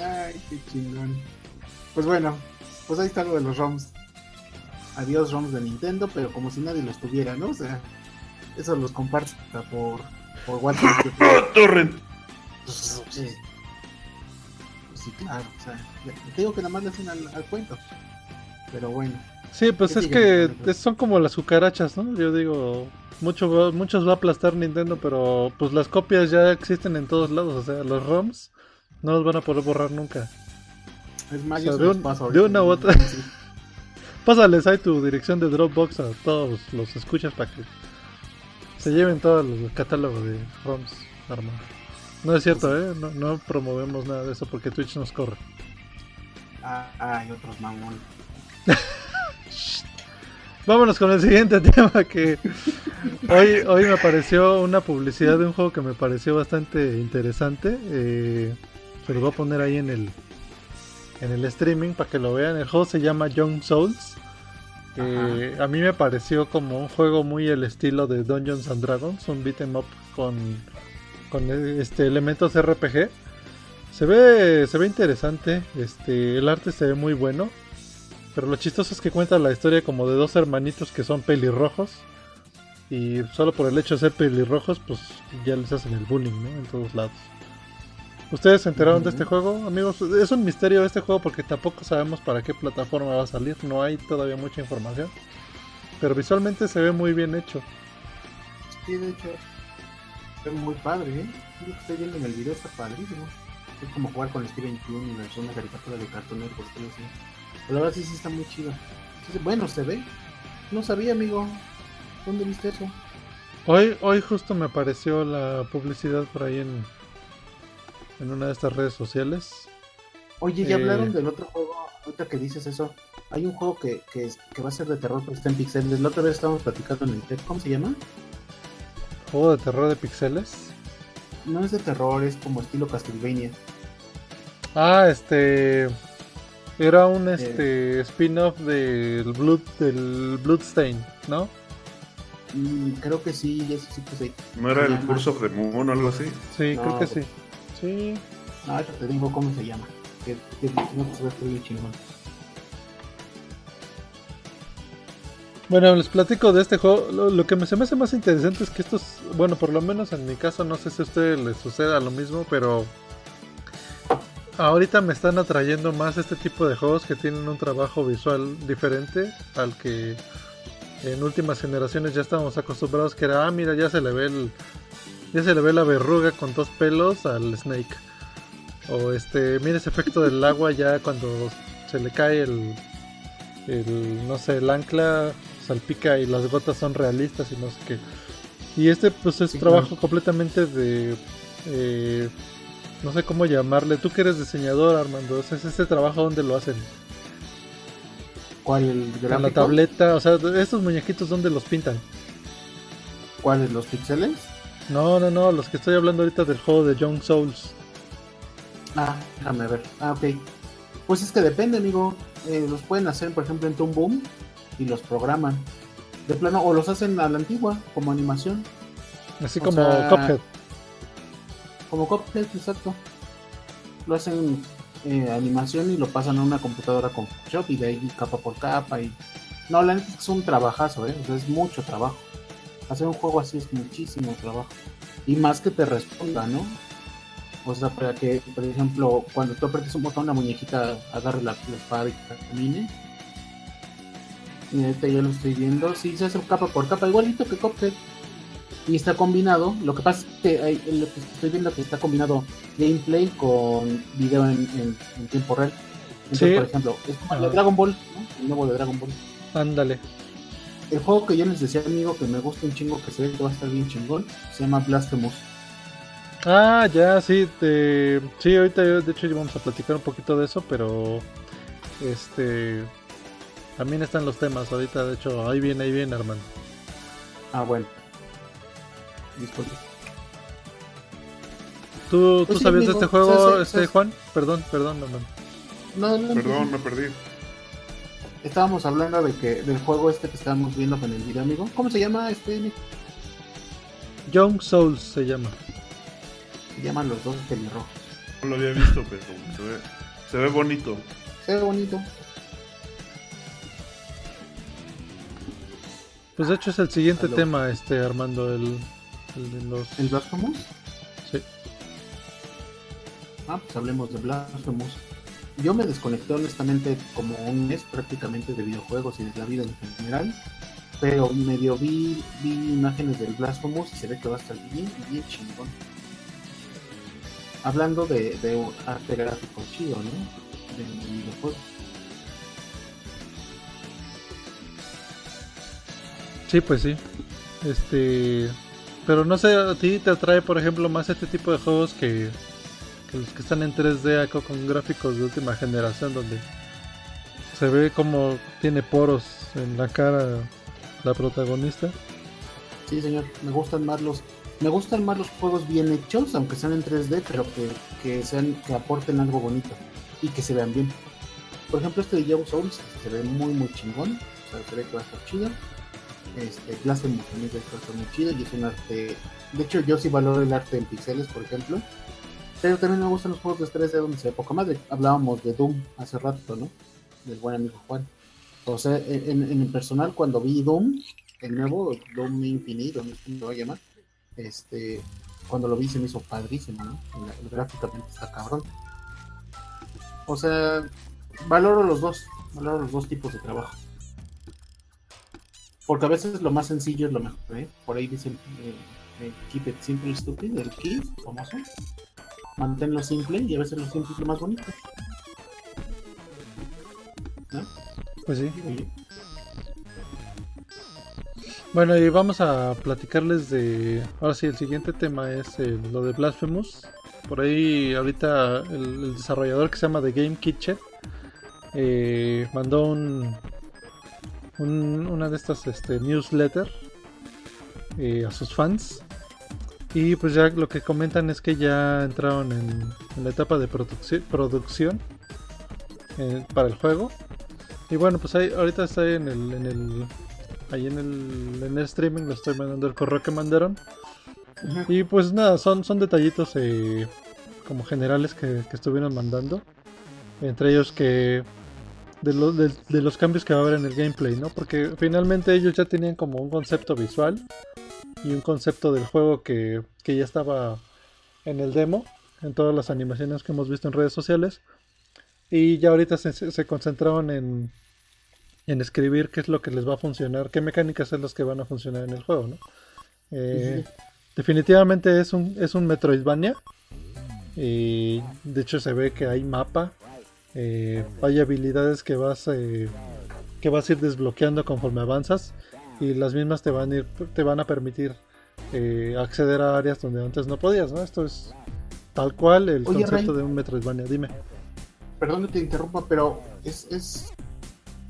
Ay, qué chingón. Pues bueno, pues ahí está lo de los ROMs. Adiós ROMs de Nintendo, pero como si nadie los tuviera, ¿no? O sea, eso los compartes hasta por, por WhatsApp. Torrent. Pues, sí. Pues sí, claro. O sea, te digo que nada más le hacen al, al cuento. Pero bueno. Sí, pues ¿Qué es que son como las cucarachas, ¿no? Yo digo, mucho, muchos va a aplastar Nintendo, pero pues las copias ya existen en todos lados, o sea, los ROMs no los van a poder borrar nunca. Es más, O sea, de los un- paso de una u otra. Pásales ahí tu dirección de Dropbox a todos los escuchas para que se lleven todo el catálogo de ROMs, Armando. No es cierto, ¿eh? No, no promovemos nada de eso porque Twitch nos corre. Ah, hay otros mamones. Vámonos con el siguiente tema que hoy, hoy me apareció una publicidad de un juego que me pareció bastante interesante. eh, se lo voy a poner ahí en el en el streaming para que lo vean. El juego se llama Young Souls. Eh, a mí me pareció como un juego muy el estilo de Dungeons and Dragons, un beat 'em up con, con este elementos RPG. Se ve, se ve interesante, este, el arte se ve muy bueno. Pero lo chistoso es que cuenta la historia como de dos hermanitos que son pelirrojos. Y solo por el hecho de ser pelirrojos, pues ya les hacen el bullying, ¿no? En todos lados. ¿Ustedes se enteraron de este juego, amigos? Es un misterio este juego porque tampoco sabemos para qué plataforma va a salir. No hay todavía mucha información. Pero visualmente se ve muy bien hecho. Sí, de hecho, es muy padre, ¿eh? Lo que estoy viendo en el video está padrísimo. Es como jugar con Steven Universe, una caricatura de Cartoon Network, algo así. Pero la verdad sí, sí está muy chido. Entonces, bueno, se ve. No sabía, amigo. ¿Dónde viste eso? Hoy, hoy justo me apareció la publicidad por ahí en, en una de estas redes sociales. Oye, ya Eh. hablaron del otro juego. Ahorita que dices eso, hay un juego que, que, va a ser de terror, pero está en pixeles. La otra vez estábamos platicando en el TED. ¿Cómo se llama? Juego de terror de pixeles. No es de terror, es como estilo Castlevania. Ah, este. Era un este spin-off del Blood del Bloodstain, ¿no? Mm, creo que sí, ya sí, pues sí. ¿No era el. Curse of the Moon o algo así? Sí, No, creo que sí. Sí. No, ahorita te digo cómo se llama. Que, que no pues, chingón. Bueno, les platico de este juego. Lo, lo que me, se me hace más interesante es que estos, bueno, por lo menos en mi caso, no sé si a ustedes les suceda lo mismo, pero ahorita me están atrayendo más este tipo de juegos que tienen un trabajo visual diferente al que en últimas generaciones ya estábamos acostumbrados que era, ah, mira, ya se le ve el, ya se le ve la verruga con dos pelos al Snake. O este, mira ese efecto del agua ya cuando se le cae el, el no sé, el ancla salpica y las gotas son realistas y no sé qué. Y este pues es Sí, trabajo claro. completamente de eh, no sé cómo llamarle. Tú que eres diseñador, Armando, es este trabajo donde lo hacen. ¿Cuál el En la gráfico? tableta, o sea, estos muñequitos donde los pintan. ¿Cuáles los pixeles? No, no, no, los que estoy hablando ahorita del juego de Young Souls. Ah, déjame ver. Ah, ok. Pues es que depende, amigo. Eh, los pueden hacer, por ejemplo, en Toon Boom y los programan. De plano, o los hacen a la antigua, como animación. Así O como sea, Cuphead. Como Cuphead, exacto. Lo hacen eh, animación y lo pasan a una computadora con Photoshop y de ahí capa por capa. y No, la neta es que es un trabajazo, ¿eh? O sea, es mucho trabajo. Hacer un juego así es muchísimo trabajo. Y más que te responda, ¿no? O sea, para que, por ejemplo, cuando tú apretes un botón, la muñequita agarre la, la espada y camine. Y ahorita ya lo estoy viendo. Sí, se hace capa por capa, igualito que Cuphead. Y está combinado. Lo que pasa es que hay- lo que estoy viendo que está combinado gameplay con video en, en- en tiempo real. Entonces, Sí. por ejemplo, es como el de Ajá. Dragon Ball, ¿no? El nuevo de Dragon Ball. Ándale. El juego que yo les decía, amigo, que me gusta un chingo, que se ve que va a estar bien chingón, se llama Blasphemous. Ah, ya, sí, te... sí, ahorita yo- de hecho ya vamos a platicar un poquito de eso, pero este también están los temas ahorita, de hecho, ahí viene, ahí viene, hermano. Ah, bueno. Disculpe. ¿Tú, Pues ¿tú sí, sabías de este juego, se- se- este Juan? Perdón, perdón, hermano. No, no, Perdón, me perdí. Estábamos hablando de que del juego este que estábamos viendo con el video, amigo. ¿Cómo se llama este? Nick? Young Souls se llama. Se llaman los dos pelirrojos. No lo había visto, pero se ve, se ve bonito. Se ve bonito. Pues de hecho es el siguiente tema, este Armando, el, el de los... ¿El Blasphemous? Sí. Ah, pues hablemos de Blasphemous. Yo me desconecté honestamente como un mes prácticamente de videojuegos y de la vida en general. Pero medio vi, vi imágenes del Blasphemous y se ve que va a estar bien, bien chingón. Hablando de, de arte gráfico chido, ¿no? De, de videojuegos. Sí, pues sí. Este... Pero no sé, a ti te atrae, por ejemplo, más este tipo de juegos que, que los que están en 3D acá con gráficos de última generación, donde se ve como tiene poros en la cara la protagonista. Sí, señor, me gustan más los me gustan más los juegos bien hechos, aunque sean en 3D, pero que, que sean que aporten algo bonito y que se vean bien. Por ejemplo, este de Young Souls se ve muy muy chingón, o sea, se ve que va a estar chido. Este Blasphemous también se ve muy chido y es un arte, de hecho yo sí valoro el arte en pixeles, por ejemplo. Pero también me gustan los juegos de 3D donde se ve poca madre. Hablábamos de Doom hace rato, ¿no? Del buen amigo Juan. Sea, en, en el personal, cuando vi Doom, el nuevo Doom Infinito, no sé cómo se va a llamar, este, cuando lo vi se me hizo padrísimo, ¿no? Gráficamente está cabrón. O sea, valoro los dos, valoro los dos tipos de trabajo. Porque a veces lo más sencillo es lo mejor, ¿eh? Por ahí dicen, eh, eh, keep it simple, stupid, el key, famoso. Manténlo simple y a veces lo simple es lo más bonito. ¿No? Pues sí. Bueno, y vamos a platicarles de. Ahora sí, el siguiente tema es eh, lo de Blasphemous. Por ahí, ahorita, el, el desarrollador que se llama The Game Kitchen eh, mandó un, un- una de estas este, newsletter eh, a sus fans. Y pues ya lo que comentan es que ya entraron en, en la etapa de producci- producción eh, para el juego. Y bueno, pues ahí, ahorita está en el, en el ahí en el, en el streaming le estoy mandando el correo que mandaron. Y pues nada, son, son detallitos eh, como generales que, que estuvieron mandando. Entre ellos que de, lo- de- de los cambios que va a haber en el gameplay, ¿no? Porque finalmente ellos ya tenían como un concepto visual y un concepto del juego que, que ya estaba en el demo, en todas las animaciones que hemos visto en redes sociales. Y ya ahorita se, se- concentraron en, en escribir qué es lo que les va a funcionar, qué mecánicas son las que van a funcionar en el juego, ¿no? Eh, definitivamente es un, es un Metroidvania. Y de hecho se ve que hay mapa. eh, hay habilidades que vas, eh, que vas a ir desbloqueando conforme avanzas. Y las mismas te van a, ir, te van a permitir eh, acceder a áreas donde antes no podías, ¿no? Esto es tal cual el Oye, concepto Ray. de un Metroidvania. Dime. Perdón que te interrumpa, pero es, es,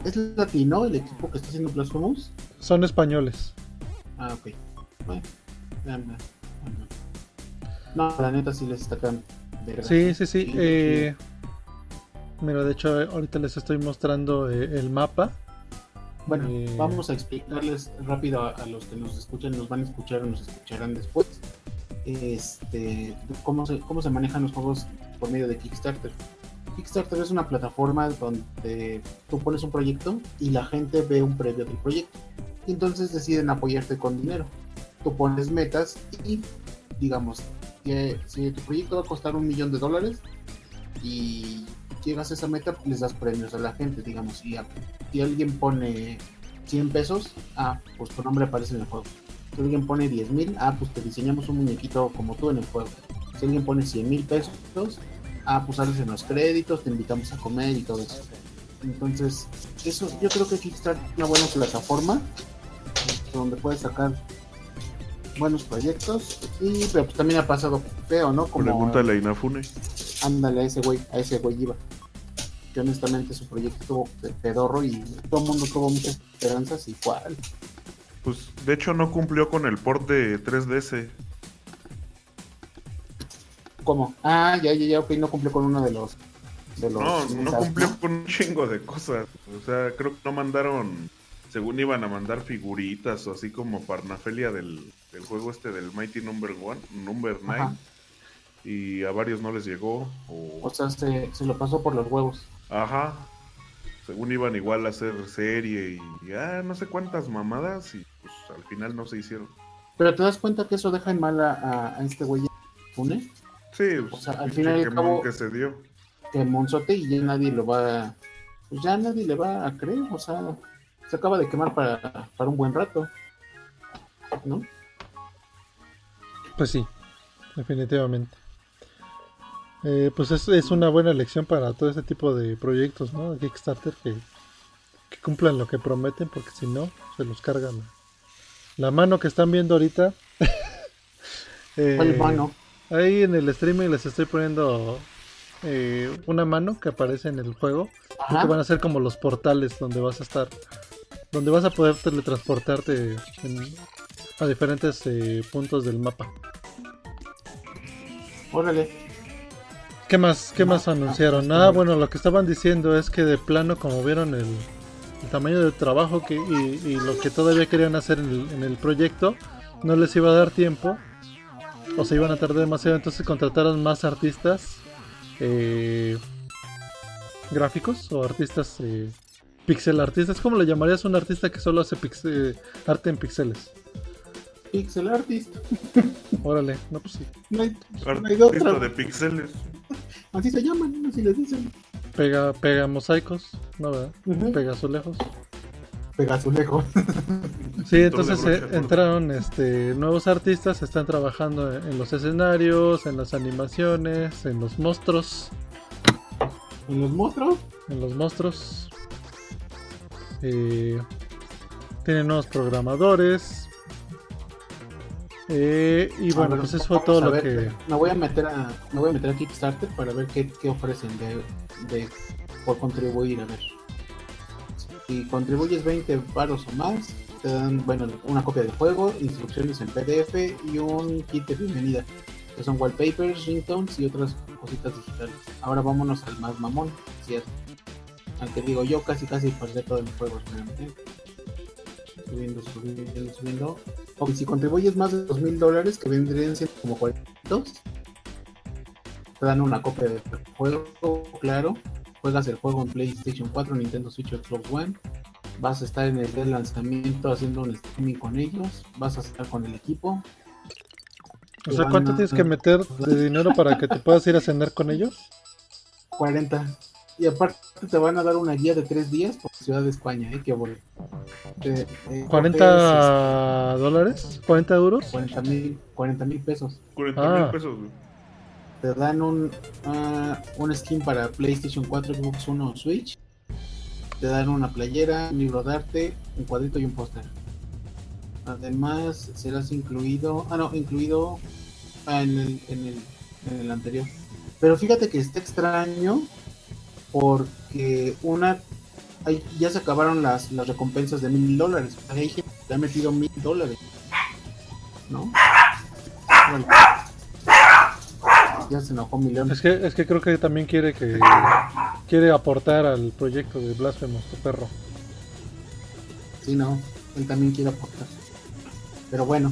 es latino el equipo que está haciendo Blasphemous. Son españoles. Ah, ok. Bueno. No, la neta sí les está acá. Sí, sí, sí. eh, mira, de hecho, ahorita les estoy mostrando eh, el mapa. Bueno, eh, vamos a explicarles rápido a, a los que nos escuchan, nos van a escuchar o nos escucharán después. Este, cómo se, cómo se manejan los juegos por medio de Kickstarter. Kickstarter es una plataforma donde tú pones un proyecto y la gente ve un previo del proyecto. Y entonces deciden apoyarte con dinero. Tú pones metas y, digamos, que si tu proyecto va a costar un millón de dólares y llegas a esa meta, les das premios a la gente, digamos. Y a- si alguien pone 100 pesos, ah, pues tu nombre aparece en el juego. Si alguien pone 10 mil, ah, pues te diseñamos un muñequito como tú en el juego. Si alguien pone 100 mil pesos, ah, pues sales en los créditos, te invitamos a comer y todo eso. Entonces, eso, yo creo que Kickstarter es una buena plataforma donde puedes sacar buenos proyectos y pero pues también ha pasado feo, ¿no? Como Pregúntale a Inafune. Ándale a ese güey, a ese güey iba. Que honestamente su proyecto estuvo pe- pedorro y todo el mundo tuvo muchas esperanzas y cuál. Pues de hecho no cumplió con el port de 3DS. ¿Cómo? Ah, ya, ya, ya, ok, no cumplió con uno de los. De los No, no cumplió con un chingo de cosas. O sea, creo que no mandaron según iban a mandar figuritas o así como parnafelia del, del juego este del Mighty Number One, Number Nine. Ajá. Y a varios no les llegó. O... O sea, se, se lo pasó por los huevos. Ajá. Según iban igual a hacer serie y ah, no sé cuántas mamadas y pues al final no se hicieron. Pero te das cuenta que eso deja en mal a, a- a este güey Fune, Sí, O sea, al final y al quemón cabo- que se dio. que Monzote y ya nadie lo va pues ya nadie le va a creer, o sea, se acaba de quemar para, para un buen rato. ¿No? Pues sí, definitivamente. Eh, pues es, es una buena lección para todo este tipo de proyectos, ¿no? Kickstarter que, que cumplan lo que prometen, porque si no, se los cargan. La mano que están viendo ahorita. eh, ¿Cuál mano? Ahí en el streaming les estoy poniendo eh, una mano que aparece en el juego. y que van a ser como los portales donde vas a estar. Donde vas a poder teletransportarte en- a diferentes eh, puntos del mapa. Órale. ¿Qué más, qué más anunciaron? ah, bueno, lo que estaban diciendo es que de plano, como vieron el, el tamaño del trabajo que, y, y lo que todavía querían hacer en el, en el proyecto, no les iba a dar tiempo, o se iban a tardar demasiado, entonces contrataron más artistas eh, gráficos o artistas eh, pixel artistas. ¿Cómo le llamarías a un artista que solo hace pixel- arte en píxeles? Pixel Artist. Órale, no, pues sí. No hay, no hay de Artista otra. de pixeles. Así se llaman, así les dicen. Pega, pega mosaicos, ¿no, verdad? Ujú. Pega azulejos. Pegazulejo. Sí, Pintor entonces eh, entraron este, nuevos artistas, están trabajando en, en los escenarios, en las animaciones, en los monstruos, En los monstruos. en los monstruos. Eh, tienen nuevos programadores. Eh, y A bueno, ver, pues eso fue todo lo ver, que... Me voy a meter a, me voy a meter a Kickstarter para ver qué, qué ofrecen de, de por contribuir, a ver. Si contribuyes 20 paros o más, te dan, bueno, una copia del juego, instrucciones en PDF y un kit de bienvenida, que son wallpapers, ringtones y otras cositas digitales. Ahora vámonos al más mamón, cierto. Aunque digo, yo casi casi pasé todo el juego, espérame. Subiendo, subiendo, subiendo. O si contribuyes más de dos mil dólares, que vendrían siendo como 42, te dan una copia del juego, claro. Juegas el juego en PlayStation 4, Nintendo Switch o Xbox One. Vas a estar en el de lanzamiento haciendo un streaming con ellos. Vas a estar con el equipo. O sea, ¿cuánto tienes que meter de dinero para que te puedas ir a cenar con ellos? 40. Y aparte te van a dar una guía de tres días por Ciudad de España, ¿eh? Que bueno. Eh, eh, ¿40 dólares? ¿40 euros? 40 mil 40 mil pesos. 40 Ah. mil pesos, güey. Te dan un, ah, un skin para PlayStation 4, Xbox One o Switch. Te dan una playera, un libro de arte, un cuadrito y un póster. Además, serás incluido. Ah, no, incluido ah, en, el, en, el, en el anterior. Pero fíjate que está extraño porque una. hay- ya se acabaron las, las recompensas de mil dólares. Hay gente que ha metido mil dólares. ¿No? Órale. Ya se enojó mi león. Es que, es que creo que también quiere que quiere aportar al proyecto de Blasphemous, tu perro. Sí, no, él también quiere aportar. Pero bueno,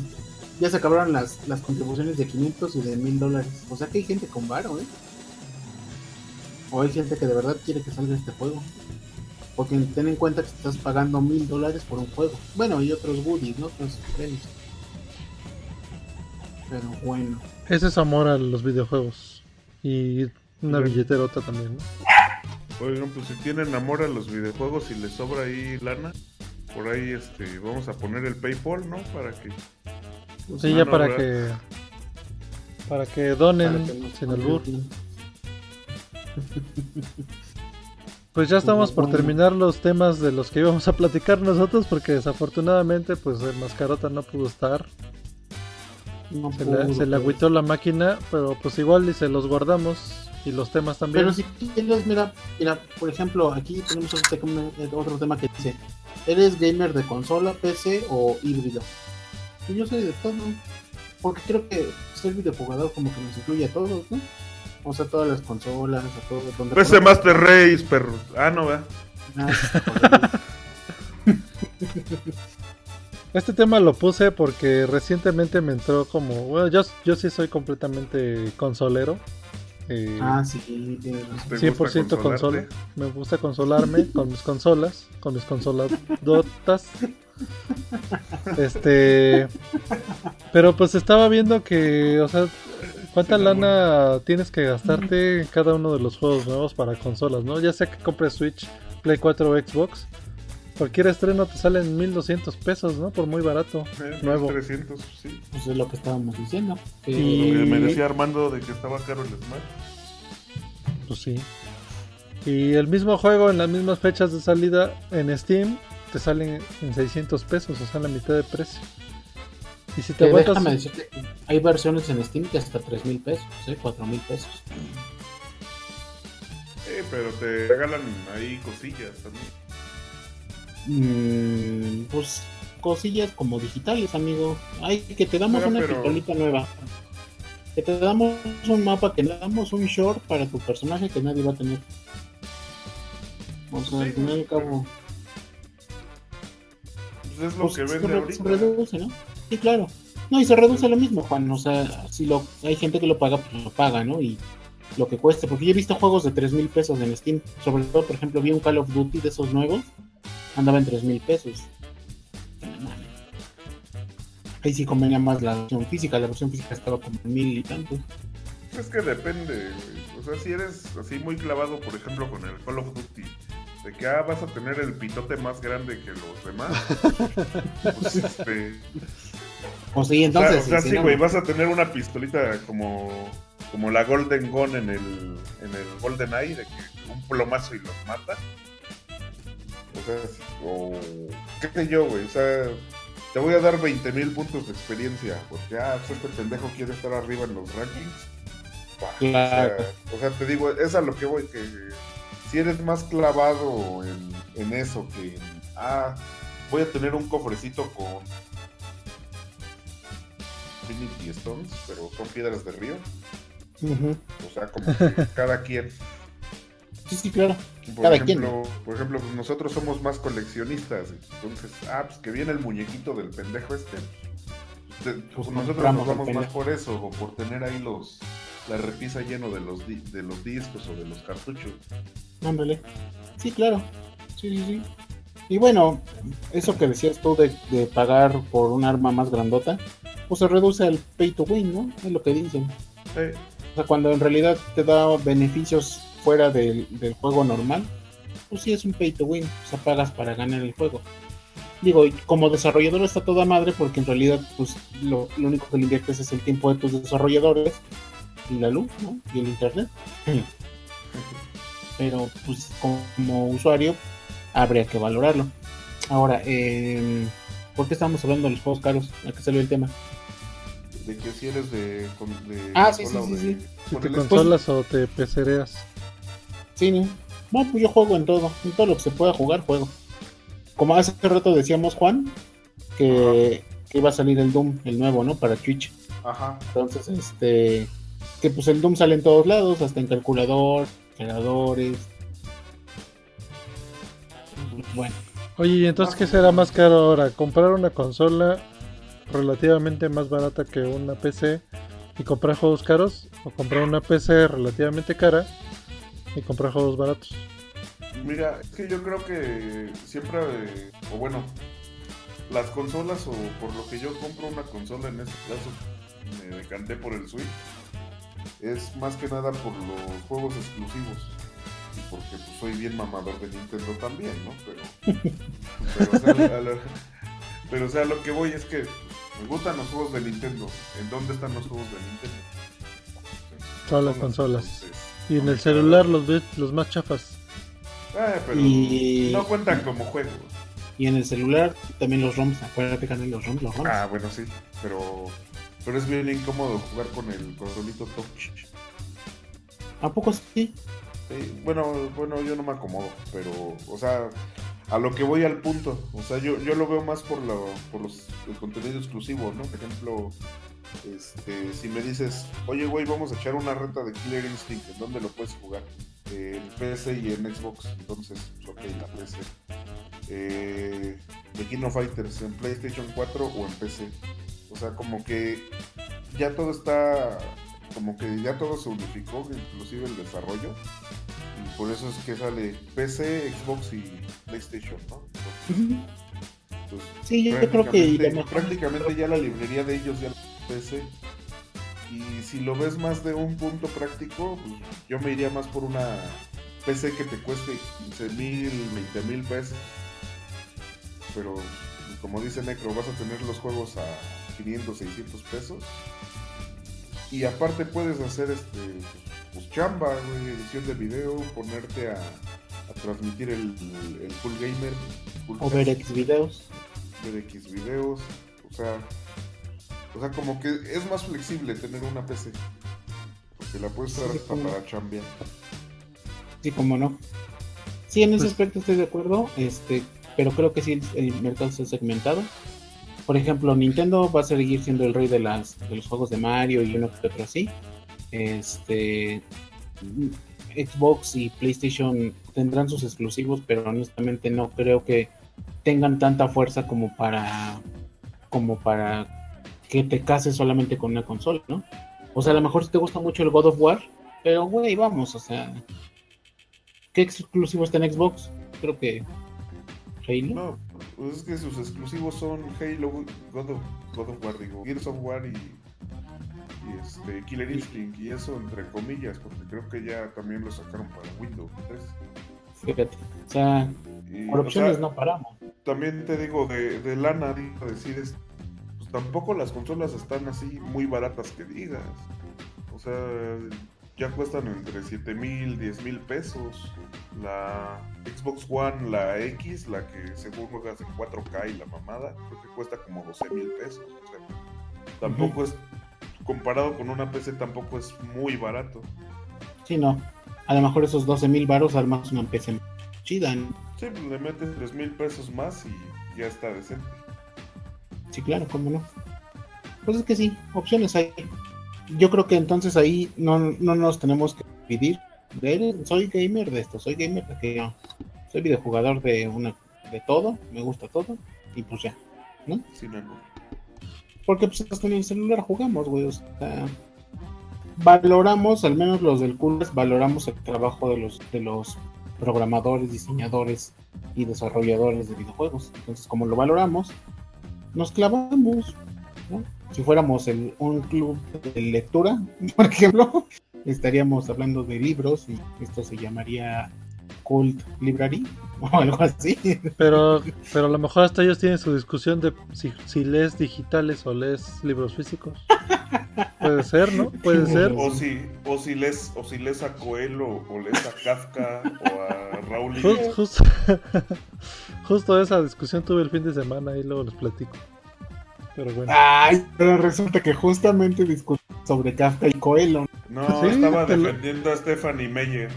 ya se acabaron las, las contribuciones de 500 y de 1000 dólares. O sea que hay gente con varo, ¿eh? O hay gente que de verdad quiere que salga este juego. Porque ten en cuenta que estás pagando 1000 dólares por un juego. Bueno, y otros goodies, ¿no? Otros premios. Pero bueno. Ese es amor a los videojuegos. Y una billeterota también, ¿no? Oigan, pues si tienen amor a los videojuegos y les sobra ahí lana, por ahí este vamos a poner el PayPal, ¿no? Para que Sí, ya para que para que donen para que sin albur. Pues ya estamos por terminar los temas de los que íbamos a platicar nosotros porque desafortunadamente pues el mascarota no pudo estar. No Se le, se le pero- agüitó la máquina, pero pues igual y se los guardamos y los temas también. Pero si quieres, mira, mira, por ejemplo, aquí tenemos otro tema, otro tema que dice, ¿eres gamer de consola, PC o híbrido? Y yo soy de todo, porque creo que ser videojugador como que nos incluye a todos, ¿no? O sea, todas las consolas, a todos, donde... PC Master Race, perro. Ah, no, ¿verdad? Ah, Este tema lo puse porque recientemente me entró como. Bueno, yo, yo sí soy completamente consolero. Eh, Ah, sí. tienes razón. ¿Te gusta 100% consola. Me gusta consolarme con mis consolas, con mis consoladotas. Este. Pero pues estaba viendo que, o sea, cuánta lana tienes que gastarte en cada uno de los juegos nuevos para consolas, ¿no? Ya sea que compres Switch, Play 4 o Xbox. Cualquier estreno te sale en 1200 pesos, ¿no? Por muy barato. Eh, Nuevo. 300, sí. Pues es lo que estábamos diciendo. que- Y- Lo que me decía Armando de que estaba caro el Smash. Pues sí. Y el mismo juego en las mismas fechas de salida en Steam te salen en 600 pesos, o sea, la mitad de precio. Y si te que aguantas. déjame decirte, hay versiones en Steam que hasta 3 mil pesos, ¿eh? 4 mil pesos. Eh, pero te regalan ahí cosillas también. Mm, pues cosillas como digitales, amigo. Ay, que te damos Pero- una pero- pistolita nueva. Que te damos un mapa, que te damos un short para tu personaje que nadie va a tener. O sea, al Sí, fin y al cabo. Pues es lo pues, que vende ahorita. se reduce, ¿no? Sí, claro. No, y se reduce lo mismo, Juan. O sea, si lo, hay gente que lo paga, pues lo paga, ¿no? Y lo que cueste. Porque yo he visto juegos de 3 mil pesos en Steam. Sobre todo, por ejemplo, vi un Call of Duty de esos nuevos. Andaba en 3 mil pesos. Ahí sí convenía más la versión física. La versión física estaba como en mil y tanto. Es que depende, güey. O sea, si eres así muy clavado, por ejemplo, con el Call of Duty, de que ah, vas a tener el pitote más grande que los demás, pues este. O sí, entonces. o sea, sí, güey, vas a tener una pistolita como, como la Golden Gun en el, en el Golden Eye, de que un plomazo y los mata. O sea, o qué sé yo, güey, o sea, te voy a dar 20 mil puntos de experiencia, porque ah, pues este pendejo quiere estar arriba en los rankings. Bah, Claro. O, sea, o sea, te digo, es a lo que voy, que si eres más clavado en, en eso que en, ah, voy a tener un cofrecito con Infinity Stones, pero son piedras de río. O sea, como que cada quien. Sí, sí, claro. Por Cada ejemplo, por ejemplo, pues nosotros somos más coleccionistas. Entonces, ah, pues que viene el muñequito del pendejo este. Te- Pues nosotros nos vamos más por eso, o por tener ahí los la repisa lleno de los di- de los discos o de los cartuchos. Ándale. Sí, claro. Sí, sí, sí. Y bueno, eso que decías tú de, de pagar por un arma más grandota, pues se reduce al pay to win, ¿no? Es lo que dicen. O sea, cuando en realidad te da beneficios fuera del, del juego normal, pues sí es un pay to win. O sea, pagas para ganar el juego. Digo, como desarrollador está toda madre porque en realidad pues lo, lo único que le inviertes es el tiempo de tus desarrolladores y la luz, ¿no? Y el internet. Pero pues como usuario habría que valorarlo. Ahora, eh, ¿por qué estamos hablando de los juegos caros? ¿A qué salió el tema? De que si eres de, con- de Ah, sí, sí, sí, de- sí. Si te consolas o te pecereas. Sí, ¿no? No, pues yo juego en todo, en todo lo que se pueda jugar, juego. Como hace rato decíamos, Juan, que, que iba a salir el Doom, el nuevo, ¿no? Para Twitch. Ajá. Entonces, este, que pues el Doom sale en todos lados, hasta en calculador, generadores. Bueno, Oye, ¿y entonces qué será más caro ahora? ¿Comprar una consola relativamente más barata que una PC y comprar juegos caros? ¿O comprar una PC relativamente cara y comprar juegos baratos? Mira, es que yo creo que siempre, o bueno, las consolas o por lo que yo compro una consola en este caso, me decanté por el Switch, es más que nada por los juegos exclusivos. Y porque pues, soy bien mamador de Nintendo también, ¿no? Pero, pero, o sea, lo que voy es que me gustan los juegos de Nintendo. ¿En dónde están los juegos de Nintendo? Todas las consolas. Entonces, Y en el celular los, ve- los más chafas. ah, pero Y- no cuentan como juegos. y en el celular también los ROMs, acuérdate que los ROMs, los ROMs. Ah, bueno, sí, pero, pero es bien incómodo jugar con el controlito touch. ¿A poco sí? Sí, bueno, bueno, yo no me acomodo, pero, o sea, a lo que voy al punto, o sea, yo, yo lo veo más por, lo, por los, el contenido exclusivo, ¿no? Por ejemplo, este, si me dices, oye, güey, vamos a echar una renta de Killer Instinct, ¿en dónde lo puedes jugar? En PC y en Xbox, entonces, pues, ok, la PC. eh, de King of Fighters en PlayStation 4 o en PC. O sea, como que ya todo está, como que ya todo se unificó, inclusive el desarrollo. Por eso es que sale PC, Xbox y PlayStation, ¿no? Entonces, pues, Sí, yo creo que prácticamente ya la librería de ellos ya la PC. Y si lo ves más de un punto práctico, pues, yo me iría más por una PC que te cueste 15 mil, 20 mil pesos. Pero como dice Necro, vas a tener los juegos a 500, 600 pesos. Y aparte puedes hacer este pues chamba, güey, edición de video, ponerte a, a transmitir el, el full gamer, full O ver X videos. ver X videos, o sea, o sea, como que es más flexible tener una PC, porque la puedes usar Sí, hasta como- para chambear. Sí, como no. Sí, en ese Pues- aspecto estoy de acuerdo, este, pero creo que sí el, el mercado está segmentado. Por ejemplo, Nintendo va a seguir siendo el rey de las de los juegos de Mario y uno que otro así. Este Xbox y PlayStation tendrán sus exclusivos, pero honestamente no creo que tengan tanta fuerza como para como para que te cases solamente con una consola, ¿no? O sea, a lo mejor si te gusta mucho el God of War, pero güey, vamos, o sea, ¿Qué exclusivo está en Xbox? Creo que Halo. No, pues es que sus exclusivos son Halo, God of, God of War, digo, Gears of War y, y este, Killer Instinct, y eso entre comillas, porque creo que ya también lo sacaron para Windows 3. Fíjate. O sea, Y, por o opciones sea, no paramos. también te digo, de, de lana, digo, decir, es, pues tampoco las consolas están así muy baratas que digas. O sea, ya cuestan entre 7 mil, 10 mil pesos. La Xbox One, la X, la que según juegas en 4K y la mamada, creo que cuesta como 12 mil pesos. O sea, tampoco es, comparado con una PC, tampoco es muy barato. Sí, no. A lo mejor esos 12 mil baros armas una PC chida. ¿no? Sí, pues le metes 3 mil pesos más y ya está decente. Sí, claro, cómo no. Pues es que sí, opciones hay. Yo creo que entonces ahí no, no nos tenemos que dividir. De él, soy gamer de esto, soy gamer de aquello. Soy videojugador de una de todo, me gusta todo, y pues ya. Sin albur. Porque pues hasta en el celular jugamos, güey. O sea, valoramos, al menos los del CULES, valoramos el trabajo de los, de los programadores, diseñadores y desarrolladores de videojuegos. Entonces, como lo valoramos, nos clavamos. Si fuéramos el, un club de lectura, por ejemplo, estaríamos hablando de libros y esto se llamaría Cult Library o algo así. Pero, pero a lo mejor hasta ellos tienen su discusión de si, si lees digitales o lees libros físicos. Puede ser, ¿no? Puede ser. O si, o si lees, o si lees a Coelho, o lees a Kafka, o a Raúl Ju- Iriart. Justo, justo esa discusión tuve el fin de semana y luego les platico. Pero bueno. Ay, pero resulta que justamente discutimos sobre Kafka y Coelho. No, Sí, estaba lo- defendiendo a Stephanie Meyer.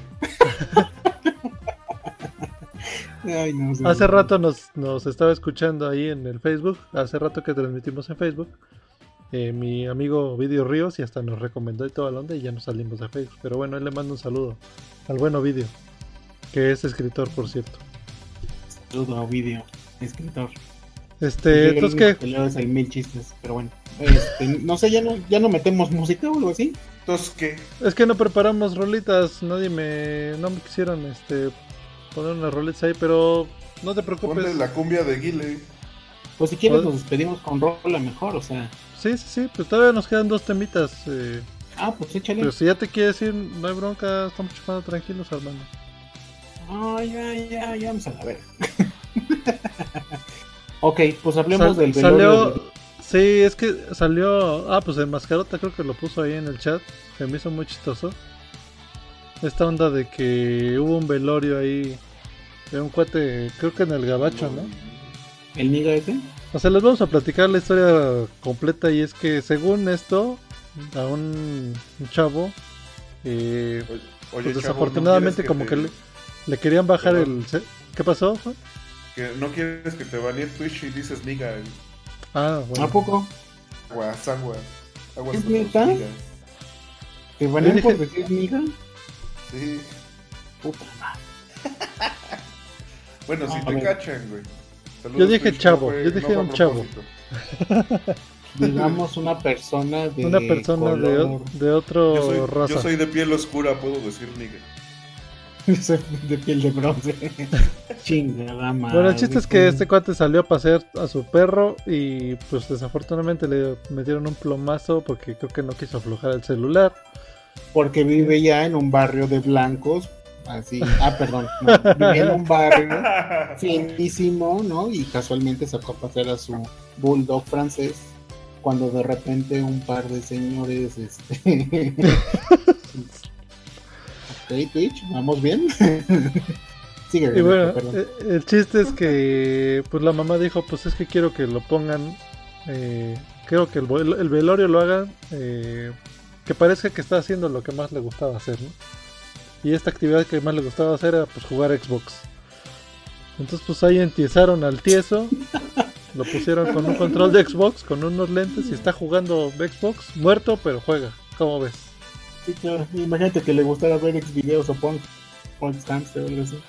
Ay, no sé. Hace rato nos, nos estaba escuchando ahí en el Facebook, hace rato que transmitimos en Facebook, eh, mi amigo Video Ríos y hasta nos recomendó y toda la onda y ya nos salimos de Facebook. Pero bueno, él le mando un saludo al bueno Video, que es escritor, por cierto. Saludo a Ovidio, escritor. Este, entonces el mil chistes, pero bueno. Este, no sé, ya no, ya no metemos música o algo así. Entonces, ¿qué? es que no preparamos rolitas, nadie me no me quisieron este poner unas rolitas ahí, pero no te preocupes. Ponle la cumbia de Guile. Pues si quieres Pues- nos despedimos con rola mejor, o sea. Sí, sí, sí, pues todavía nos quedan dos temitas. eh, Ah, pues échale. pero si ya te quieres ir, no hay bronca, estamos chupando tranquilos, hermano. Ay, ya, ya, ya vamos a la ver. ok, pues hablemos Sal- del velorio salió, sí, es que salió, ah, pues el mascarota creo que lo puso ahí en el chat, se me hizo muy chistoso. Esta onda de que hubo un velorio ahí de un cuate, creo que en el gabacho, ¿no? el niga ese. O sea, les vamos a platicar la historia completa y es que según esto, a un, un chavo, eh, Oye, pues chavo, ¿no desafortunadamente como te- que le, le querían bajar el... ¿Qué pasó? Juan? que no quieres que te banee Twitch y dices niga. Ah, bueno. ¿A poco? Aguas, aguas. Aguas ¿Es neta? ¿Te van a Yo por decir niga? Sí. Puta madre. Bueno, si A te ver. cachan, güey. Saludos, Yo dije Twitch, no chavo, fue- yo dije a un chavo. Digamos una persona de Una persona de, color... de otro Yo soy, raza. yo soy de piel oscura, puedo decir nigga. de piel de bronce. Chingada madre. Bueno, el chiste es que este cuate salió a pasear a su perro y pues desafortunadamente le metieron un plomazo porque creo que no quiso aflojar el celular. Porque vive ya en un barrio de blancos. Así. Ah, perdón. no, en un barrio finísimo, ¿no? Y casualmente sacó a pasear a su bulldog francés. Cuando de repente un par de señores, este. ok, Twitch, ¿vamos bien? Sigue, Y bueno, perdón. eh, el chiste es que pues la mamá dijo, pues es que quiero que lo pongan, eh, creo que el, el velorio lo hagan, eh, que parezca que está haciendo lo que más le gustaba hacer, ¿no? Y esta actividad que más le gustaba hacer era pues jugar Xbox. Entonces pues ahí entiezaron al tieso, lo pusieron con un control de Xbox, con unos lentes y está jugando Xbox, muerto pero juega, ¿cómo ves? Sí, claro. Imagínate que le gustara ver ex videos o punk, punk hamster o algo así.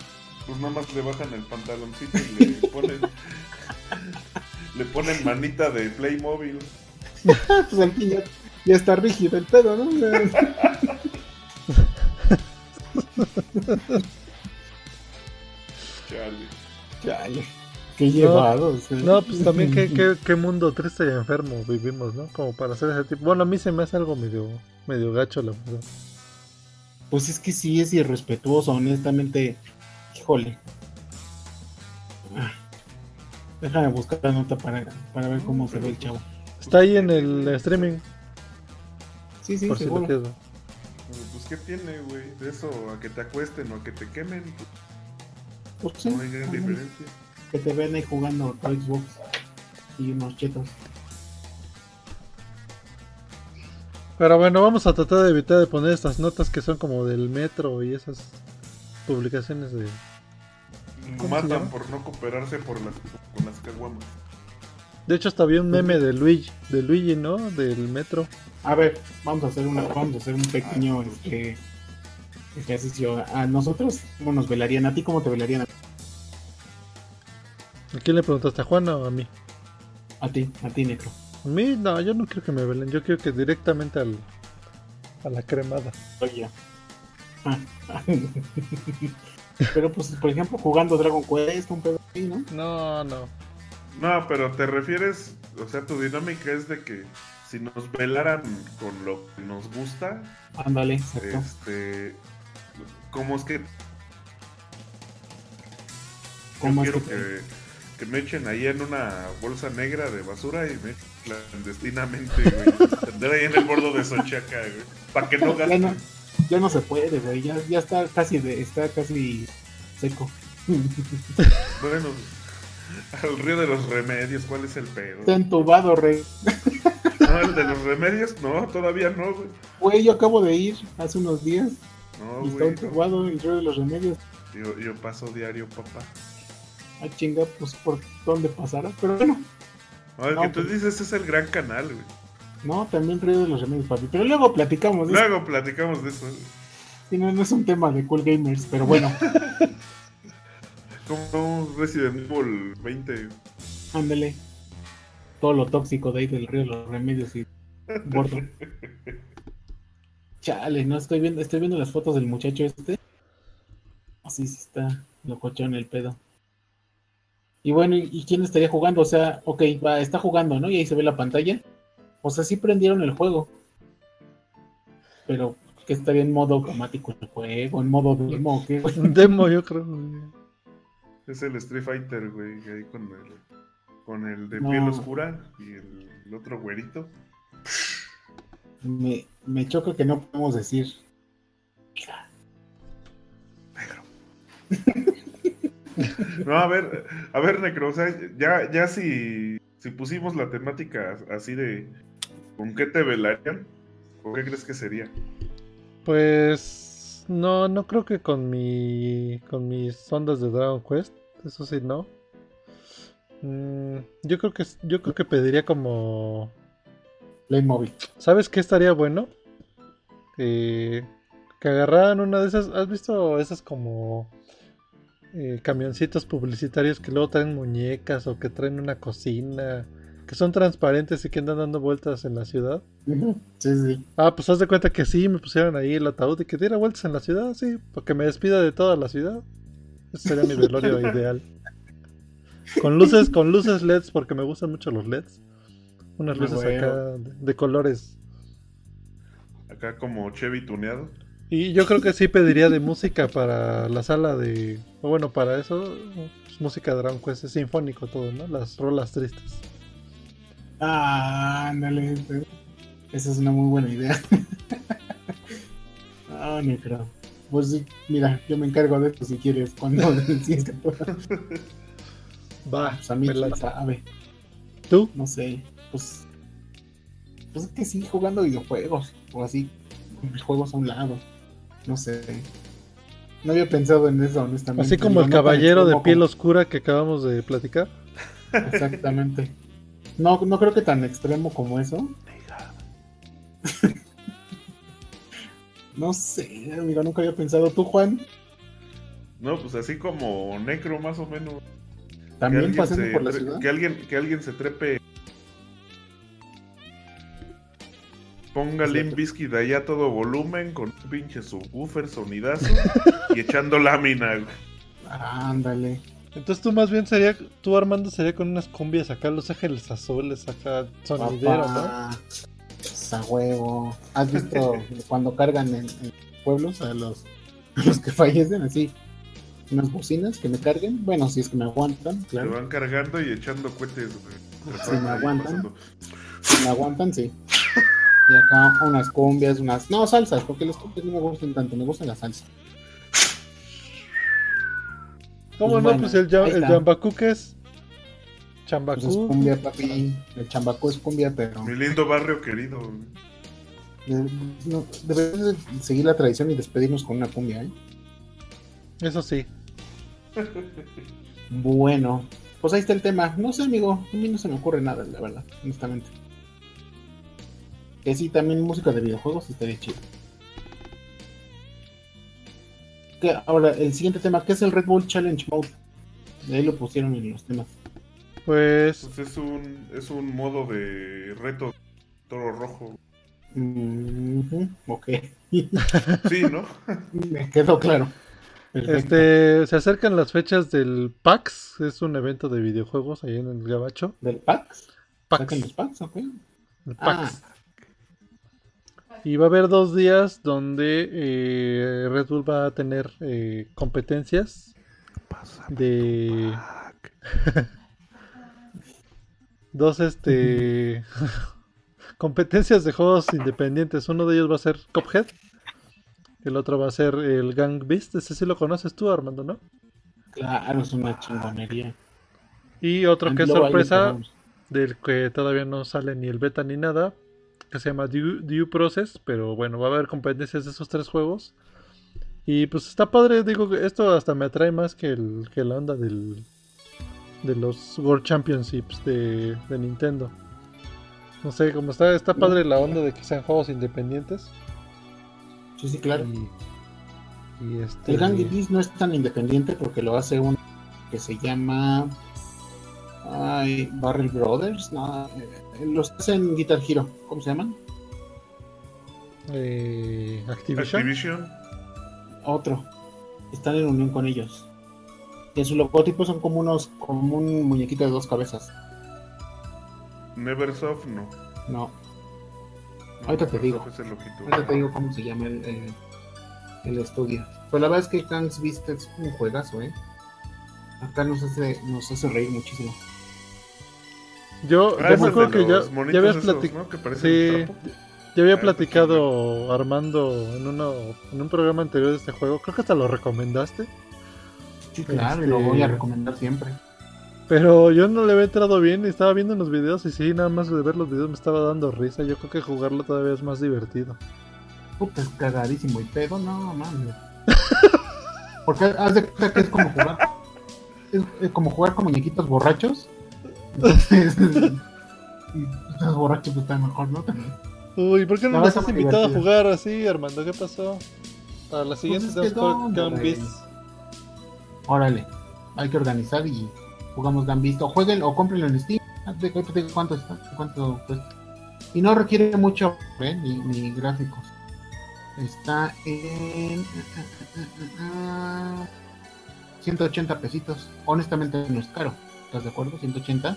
Pues nada más le bajan el pantaloncito y le ponen. le ponen manita de Playmobil. pues al fin ya, ya está rígido el pedo, ¿no? Chale. Chale. Qué llevados. eh. No, pues también qué, qué, qué mundo triste y enfermo vivimos, ¿no? Como para hacer ese tipo. Bueno, a mí se me hace algo medio, medio gacho, la verdad. Pues es que sí es irrespetuoso, honestamente. Híjole. Ah. Déjame buscar la nota para, para ver cómo se ve el chavo. Está ahí en el streaming, Sí, sí, por si lo seguro. quieres ver. Pero, Pues qué tiene, güey. De eso a que te acuesten o a que te quemen. Pues sí, No hay gran diferencia. que te ven ahí jugando a Xbox y unos chetos. Pero bueno, vamos a tratar de evitar de poner estas notas que son como del metro y esas publicaciones de... Lo ¿Cómo se matan por no cooperarse por las, con las caguamas. De hecho, hasta había un meme de Luigi, de Luigi, ¿no? Del metro. A ver, vamos a hacer una, vamos a hacer un pequeño este, ejercicio. A nosotros, ¿cómo nos velarían? ¿A ti cómo te velarían? ¿A quién le preguntaste? ¿A Juana o a mí? A ti, a ti, Necro. A mí, no, yo no quiero que me velen, yo quiero que directamente al, a la cremada. Oye. Ah. Pero pues, por ejemplo, jugando Dragon Quest, un pedo así, ¿no? No, no. No, pero te refieres, o sea, tu dinámica es de que si nos velaran con lo que nos gusta, Ándale, exacto. este, ¿cómo es que yo ¿Cómo es quiero que- me echen ahí en una bolsa negra de basura y me clandestinamente, güey, tendré ahí en el bordo de Sochaca, güey, para que no Ya gasten. no, ya no se puede, güey. Ya, ya está casi de, está casi seco. Bueno, al río de los remedios, ¿cuál es el pedo? Está entubado, rey. No, el de los remedios, no, todavía no, güey. Güey, yo acabo de ir hace unos días No, y está güey, no. entubado el río de los remedios. Yo, yo paso diario, papá. Ah, chinga, pues por dónde pasará. Pero bueno, No, el No, que tú pues- dices es el gran canal, güey. no, también río de los remedios, papi. Pero luego platicamos de eso. Luego platicamos de eso. Sí, no, no es un tema de cool gamers, pero bueno, Como Resident Evil 20. ándale. Todo lo tóxico de ahí del río de los remedios y bordo. Chale, no estoy viendo, estoy viendo las fotos del muchacho este. Así sí está locochón el pedo. Y bueno, ¿y y quién estaría jugando? O sea, ok, va, está jugando, ¿no? Y ahí se ve la pantalla. O sea, sí prendieron el juego. Pero que estaría en modo automático el juego, en modo demo, ¿o ¿qué? demo, yo creo. Es el Street Fighter, güey. Ahí con el, con el de No. piel oscura y el, el otro güerito. Me, me choca que no podemos decir. No, a ver, a ver, Necro, o sea, ya, ya si, si pusimos la temática así de ¿con qué te velarían? ¿Con qué crees que sería? Pues no, no creo que con mi con mis ondas de Dragon Quest, eso sí no. Mm, yo creo que yo creo que pediría como Playmobil. ¿Sabes qué estaría bueno? Eh, que agarraran una de esas. ¿Has visto esas como eh, camioncitos publicitarios que luego traen muñecas o que traen una cocina, que son transparentes y que andan dando vueltas en la ciudad. Sí, sí. Ah, pues haz de cuenta que sí, me pusieron ahí el ataúd y que diera vueltas en la ciudad, sí, porque me despida de toda la ciudad. Ese sería mi velorio ideal. Con luces, con luces LEDs, porque me gustan mucho los LEDs. Unas Ah, luces bueno. acá de, de colores. Acá como Chevy tuneado. Y yo creo que sí pediría de música para la sala de. O bueno, para eso, pues, música de Dragon Quest, es sinfónico todo, ¿no? Las rolas tristes. Ah, ándale. Esa es una muy buena idea. Ah, no creo. Pues sí, mira, yo me encargo de esto si quieres. Cuando si es que puedo. Va, Pues a mí me sabe. ¿Tú? No sé. Pues. Pues es que sí, jugando videojuegos. O así, juegos a un lado. No sé. No había pensado en eso, honestamente. Así como Digo, el no caballero de piel oscura que acabamos de platicar. Exactamente. No, no creo que tan extremo como eso. No sé, amigo, nunca había pensado. ¿Tú, Juan? No, pues así como Necro más o menos. ¿También pasando se por la ciudad? Que alguien, que alguien se trepe. Ponga. Limp Bizkit allá a todo volumen con un pinche subwoofer sonidazo y echando lámina. güey. Ándale. Entonces tú más bien sería, tú Armando sería con unas cumbias acá, los ángeles azules acá, sonidero, ¿no? Pues, a huevo. ¿Has visto cuando cargan en, en pueblos a los, a los que fallecen así? Unas bocinas que me carguen. Bueno, si es que me aguantan, Se claro. van cargando y echando cohetes. Si me aguantan. pasando. Si me aguantan, sí. Y acá unas cumbias, unas. No, salsas, porque las cumbias no me gustan tanto, me gustan las salsas. ¿Cómo Pues no? bueno, Pues el, ya- ahí el. Jambacú que es Pues es Chambacú. cumbia, papi. El chambacú es cumbia, pero. Mi lindo barrio querido. güey. de- no, seguir la tradición y despedirnos con una cumbia, ¿eh? Eso sí. Bueno, pues ahí está el tema. No sé, amigo, a mí no se me ocurre nada, la verdad, honestamente. Que sí, también música de videojuegos estaría chido. Que ahora, el siguiente tema, ¿qué es el Red Bull Challenge Mode? De ahí lo pusieron en los temas. Pues Pues es un, es un modo de reto toro rojo. Mhm, ok, Sí, ¿no? me quedó claro. Perfecto. este se acercan las fechas del PAX, es un evento de videojuegos ahí en el Gabacho. ¿Del PAX? PAX, ¿Sacan los PAX? Ok. el Ah, PAX. Y va a haber dos días donde eh, Red Bull va a tener eh, competencias de dos este competencias de juegos independientes. Uno de ellos va a ser Cuphead, el otro va a ser el Gang Beast. Ese sí lo conoces tú, Armando, ¿no? claro, es una chingonería. Y otro que es sorpresa del que todavía no sale ni el beta ni nada, que se llama Due, Due Process, pero bueno, va a haber competencias de esos tres juegos. Y pues está padre, digo, que esto hasta me atrae más que, el, que la onda del, de los World Championships de, de Nintendo. No sé, como está, está padre la onda de que sean juegos independientes. Sí, sí, claro. Y, y este, El Gang Beast no es tan independiente porque lo hace un que se llama ay, Barrel Brothers, no, eh, los hacen Guitar Hero, ¿cómo se llaman? eh, Activision. Activision. Otro. Están en unión con ellos. Y en su logotipo son como unos, como un muñequito de dos cabezas. Neversoft, no. No, No, Ahorita te digo. Ahorita te digo cómo se llama el, el, el estudio. Pero la verdad es que Gangs Beast es un juegazo, eh. Acá nos hace, nos hace reír muchísimo. Yo, Ah, yo me acuerdo que ya, ya habías platicado. Que Sí, ya había Ah, está platicado Armando en uno en un programa anterior de este juego. Creo que hasta lo recomendaste. Sí, claro, y lo Este- voy a recomendar siempre. Pero yo no le había entrado bien y estaba viendo los videos y sí, nada más de ver los videos me estaba dando risa. Yo creo que jugarlo todavía es más divertido. Puta, es cagadísimo y pedo, no mames. Porque haz de cuenta que es como jugar. Es, es como jugar con muñequitos borrachos. Entonces. y estás borracho, pues está mejor, ¿no? Uy, ¿por qué no No, nos está has invitado a jugar así, Armando? ¿Qué pasó? Para la siguiente Pues es que ¿dónde. Órale, hay que organizar y jugamos Gambito. Jueguen o compren en Steam. Ah, de- ¿Cuánto está? ¿Cuánto cuesta? Y no requiere mucho ¿eh? ni, ni gráficos. Está en 180 pesitos. Honestamente no es caro. ¿Estás de acuerdo? 180.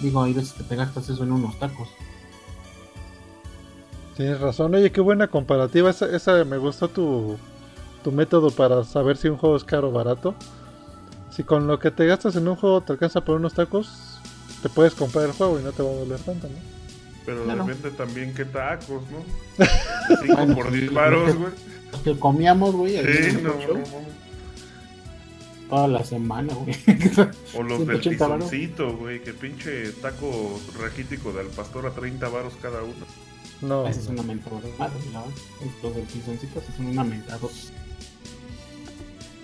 Digo, hay veces que te gastas eso en unos tacos. Tienes razón. Oye, qué buena comparativa. Esa, esa me gustó tu, tu método para saber si un juego es caro o barato. Si con lo que te gastas en un juego te alcanza por unos tacos, te puedes comprar el juego y no te va a doler tanto, ¿no? Pero Claro. depende también qué tacos, ¿no? 5 Bueno, por sí, 10 varos, güey. Los que comíamos, güey, Sí, no, no, no. toda la semana, güey. O los del 180 varos. tizoncito, güey, que pinche taco raquítico del pastor a 30 varos cada uno. No. Esa es una mentada. Estos del pisoncito sí son una mentada.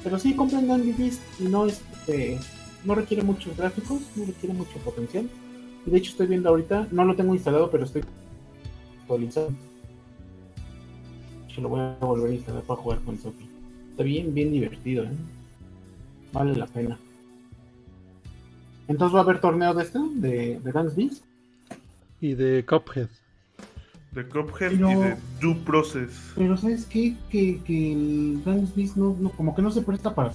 Pero sí, compren Dandy Beast y no, este, no requiere muchos gráficos, no requiere mucho potencial. Y de hecho estoy viendo ahorita, no lo tengo instalado, pero estoy actualizando. Se lo voy a volver a instalar para jugar con Sophie. Está bien, bien divertido, ¿eh? Vale la pena. Entonces va a haber torneo de este, de, de Beast. Y de Cuphead. De Cuphead Pero- y de Due Process. Pero ¿sabes qué? Que, que el Dance Beast no, no- como que no se presta para...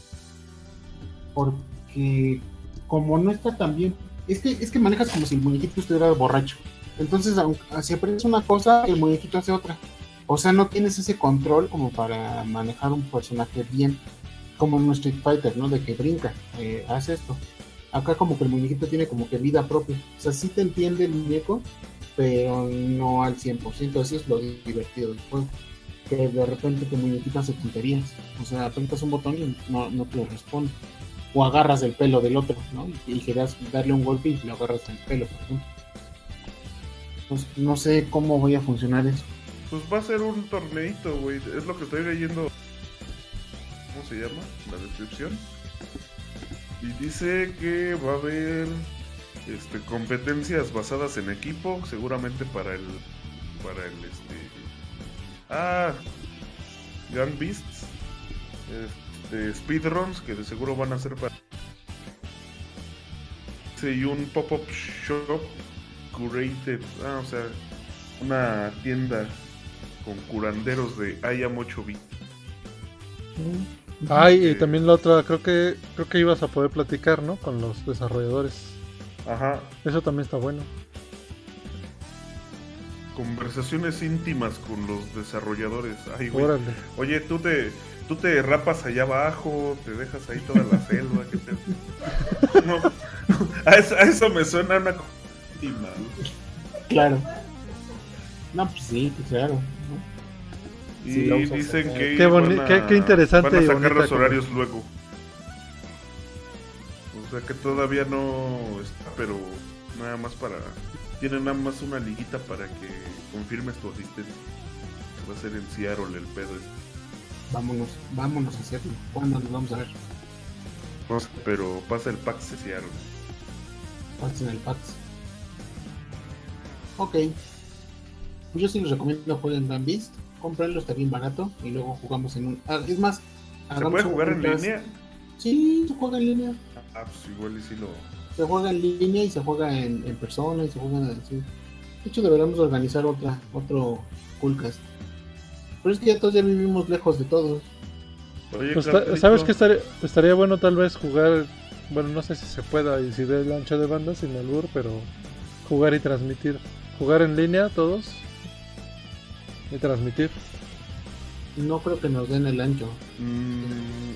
Porque como no está tan bien... Es que, es que manejas como si el muñequito estuviera borracho. Entonces, aunque, si aprendes una cosa, el muñequito hace otra. O sea, no tienes ese control como para manejar un personaje bien. Como en un Street Fighter, ¿no? De que brinca, eh, hace esto. Acá como que el muñequito tiene como que vida propia. O sea, sí te entiende el muñeco, pero no al 100%. Eso es lo divertido del juego que de repente tu muñequito hace tonterías. O sea, apretas un botón y no, no te responde. O agarras el pelo del otro, ¿no? Y querías darle un golpe y le agarras el pelo, por ejemplo. Pues no sé cómo voy a funcionar eso. Pues va a ser un torneito, güey. Es lo que estoy leyendo. ¿Cómo se llama? La descripción. Y dice que va a haber este, competencias basadas en equipo, seguramente para el. Para el este. Ah, Gun Beasts. Este, speedruns que de seguro van a ser para. Y un pop-up shop curated. Ah, o sea, una tienda con curanderos de IAM 8 bit. Ay, y también la otra, creo que creo que ibas a poder platicar, ¿no? Con los desarrolladores. Ajá. Eso también está bueno. Conversaciones íntimas con los desarrolladores. Ay, güey. Órale. Oye, tú te, tú te rapas allá abajo, te dejas ahí toda la selva. que te... No, a, eso, a eso me suena una cosa íntima. ¿no? Claro. No, pues sí, pues claro. Y Sí, dicen que Qué boni- van a- qué- qué interesante van a sacar los horarios luego. O sea que todavía no está, pero nada más para... Tienen nada más una liguita para que confirmes tu asistencia. Va a ser en Seattle el pedo. este. Vámonos, vámonos a hacerlo. ¿Cuándo nos vamos a ver? No sé, pero pasa el PAX de Seattle. Pasen el PAX. Ok. Pues yo sí les recomiendo jueguen Gun Beast. Comprenlo, está bien barato. Y luego jugamos en un. Ah, es más, ¿Se puede jugar en línea? Sí, se juega en línea. Ah, pues igual y sí lo... Se juega en línea y se juega en, en persona y se juega así. De hecho, deberíamos organizar otra, otro Coolcast. Pero es que ya todos ya vivimos lejos de todos. Oye, Pues, ¿Sabes qué estaría, estaría bueno tal vez jugar? Bueno, no sé si se pueda y si de el ancho de banda sin albur, pero jugar y transmitir. Jugar en línea todos y transmitir. No creo que nos den el ancho. Mm,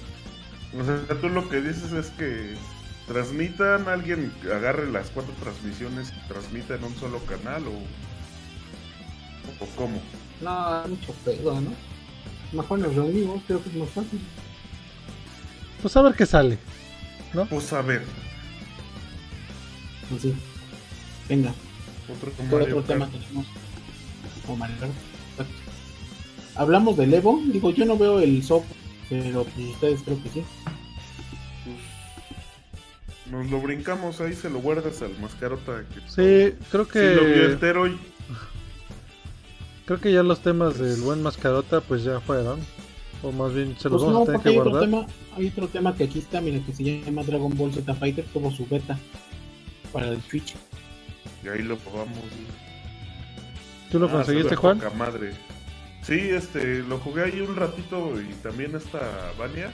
o sea, tú lo que dices es que transmitan, alguien agarre las cuatro transmisiones y transmita en un solo canal o, o cómo. No, mucho pedo, ¿no? Mejor nos reunimos, creo que es más fácil. Pues a ver qué sale. Pues a ver, Así. Venga, otro ¿qué Mario otro tema Kart. tenemos? O. Hablamos del Evo, digo, yo no veo el software, pero pues ustedes creo que sí. Pues, nos lo brincamos ahí, se lo guardas al mascarota. Que Sí, creo sí lo vio que entero y creo que ya los temas del buen mascarota pues ya fueron. O más bien se Pues los vamos no, a tener que hay otro, guardar. tema, hay otro tema que aquí está, mira, que se llama Dragon Ball Z Fighter, tuvo su beta para el Twitch. Y ahí lo probamos. ¿Tú lo Ah, conseguiste, Juan? poca madre. Sí, este, lo jugué ahí un ratito y también esta Vania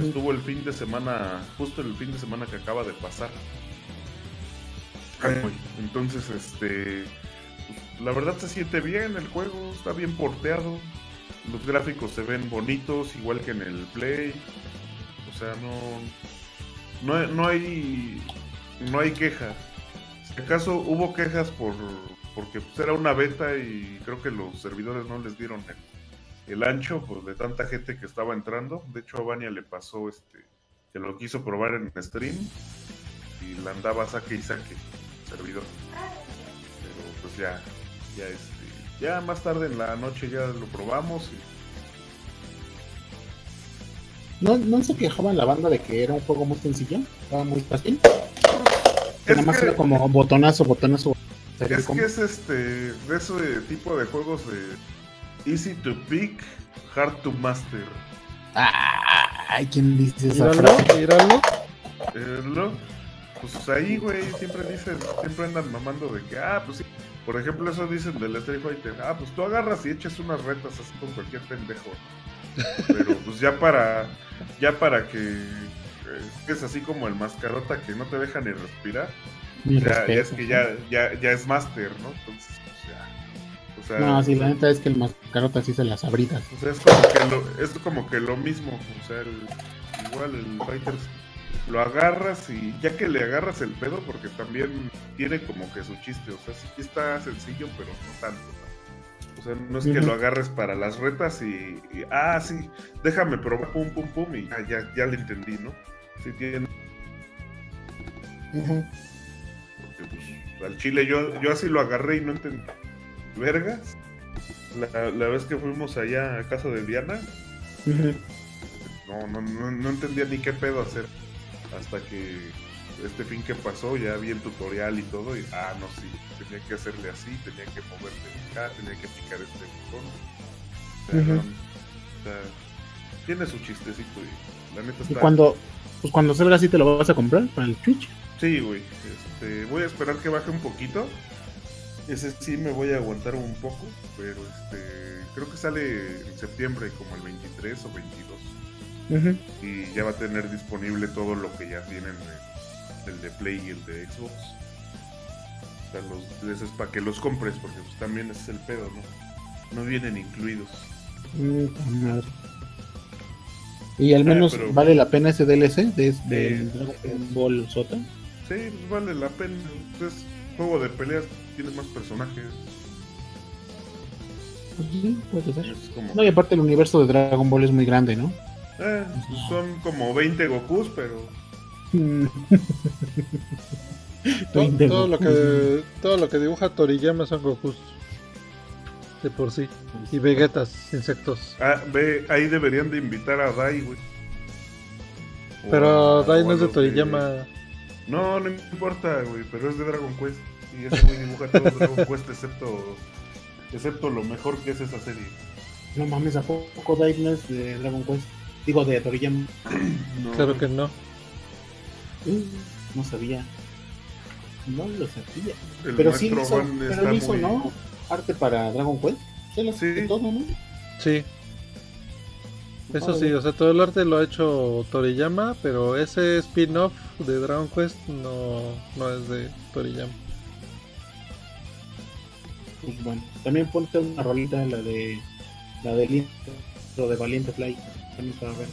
estuvo el fin de semana, justo el fin de semana que acaba de pasar. Ay. Entonces, este, la verdad se siente bien el juego, está bien porteado. Los gráficos se ven bonitos, igual que en el Play. O sea, no, no, hay- no hay, no hay queja. Si acaso hubo quejas por, porque pues, era una beta y creo que los servidores no les dieron el, el ancho pues, de tanta gente que estaba entrando. De hecho, a Vania le pasó este que lo quiso probar en stream y la andaba saque y saque servidor. Pero pues ya, ya este, ya más tarde en la noche ya lo probamos y ¿No, ¿No se quejaba la banda de que era un juego muy sencillo? Estaba muy fácil. Es nada más que- era como botonazo, botonazo. Es que es este de ese tipo de juegos de easy to pick, hard to master. Ay, ¿quién dice esa Míralo, frase? míralo. Eh, lo- pues ahí, güey, siempre dicen, siempre andan mamando de que, ah, pues sí. Por ejemplo, eso dicen del Street Fighter. Ah, pues tú agarras y echas unas retas así con cualquier pendejo. Pero pues ya para, ya para que eh, es así como el mascarota que no te deja ni respirar. Mi Ya, es que ya, ya, ya es master, ¿no? Entonces, pues ya. O sea, No, sí, la neta es que el mascarota sí se las abritas. O sea, es como que lo, es como que lo mismo. O sea, el- igual el Fighters lo agarras y ya que le agarras el pedo, porque también tiene como que su chiste. O sea, sí está sencillo, pero no tanto. ¿no? O sea, no es que lo agarres para las retas y, y, ah, sí, déjame probar, pum, pum, pum, y ah, ya, ya le entendí, ¿no? Sí tiene, pues, al chile yo, yo así lo agarré y no entendí. Vergas. La, la vez que fuimos allá a casa de Diana, no, no, no, no entendía ni qué pedo hacer. Hasta que este fin que pasó, ya vi el tutorial y todo, y ah, no, sí, tenía que hacerle así, tenía que moverle acá, tenía que picar este botón. O sea, Ujú. no, o sea, tiene su chistecito y la neta Y está. cuando, pues cuando salga así te lo vas a comprar para el Twitch. Sí, güey. Este, voy a esperar que baje un poquito. Ese sí me voy a aguantar un poco, pero este creo que sale en septiembre como el 23 o 22 y ya va a tener disponible todo lo que ya tienen el, el de Play y el de Xbox. O sea, los, es para que los compres porque pues, también ese es el pedo, ¿no? No vienen incluidos. Mm, madre. Y al Ah, menos pero- vale la pena ese DLC de, Sí. del Dragon Ball Sota. Sí, pues vale la pena. Es juego de peleas, tiene más personajes. Pues sí, puede ser. Como No, y aparte el universo de Dragon Ball es muy grande, ¿no? Eh, son como 20 Gokus, pero Mm. Todo, lo que, todo lo que dibuja Toriyama son Gokus. De por sí. Y Vegetas, insectos. ah, ve, ahí deberían de invitar a Dai, güey. Pero a- Dai no es de Toriyama. No, no importa, güey, pero es de Dragon Quest. Y ese güey dibuja todo Dragon Quest excepto, excepto lo mejor que es esa serie. No mames, ¿a poco no es de Dragon Quest? Digo, de Toriyama. No, Claro que no. No sabía. No lo sabía. el Pero sí hizo, pero hizo, muy- ¿no? Arte para Dragon Quest. Se lo Sí. todo, ¿no? Sí. Eso sí, o sea, todo el arte lo ha hecho Toriyama, pero ese spin-off de Dragon Quest no, no es de Toriyama. Pues bueno, también ponte una rolita, la de la del intro de Valiente Fly. También para ver.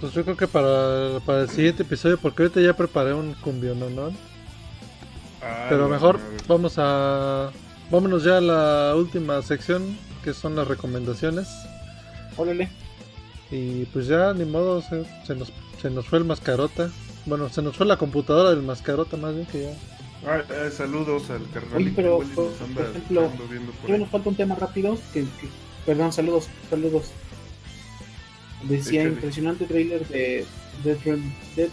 Pues yo creo que para, para el siguiente episodio, porque ahorita ya preparé un cumbio, ¿no? ¿no? Pero mejor vamos a... Vámonos ya a la última sección, que son las recomendaciones. Órale. Y pues ya, ni modo, se, se nos, se nos fue el mascarota. Bueno, se nos fue la computadora del mascarota, más bien que ya. Ah, eh, saludos al carnal. Oye, pero, por- anda- por ejemplo, ahí. nos falta un tema rápido. Que, que- perdón, saludos, saludos. Decía Échale. impresionante trailer de Dead, Dead,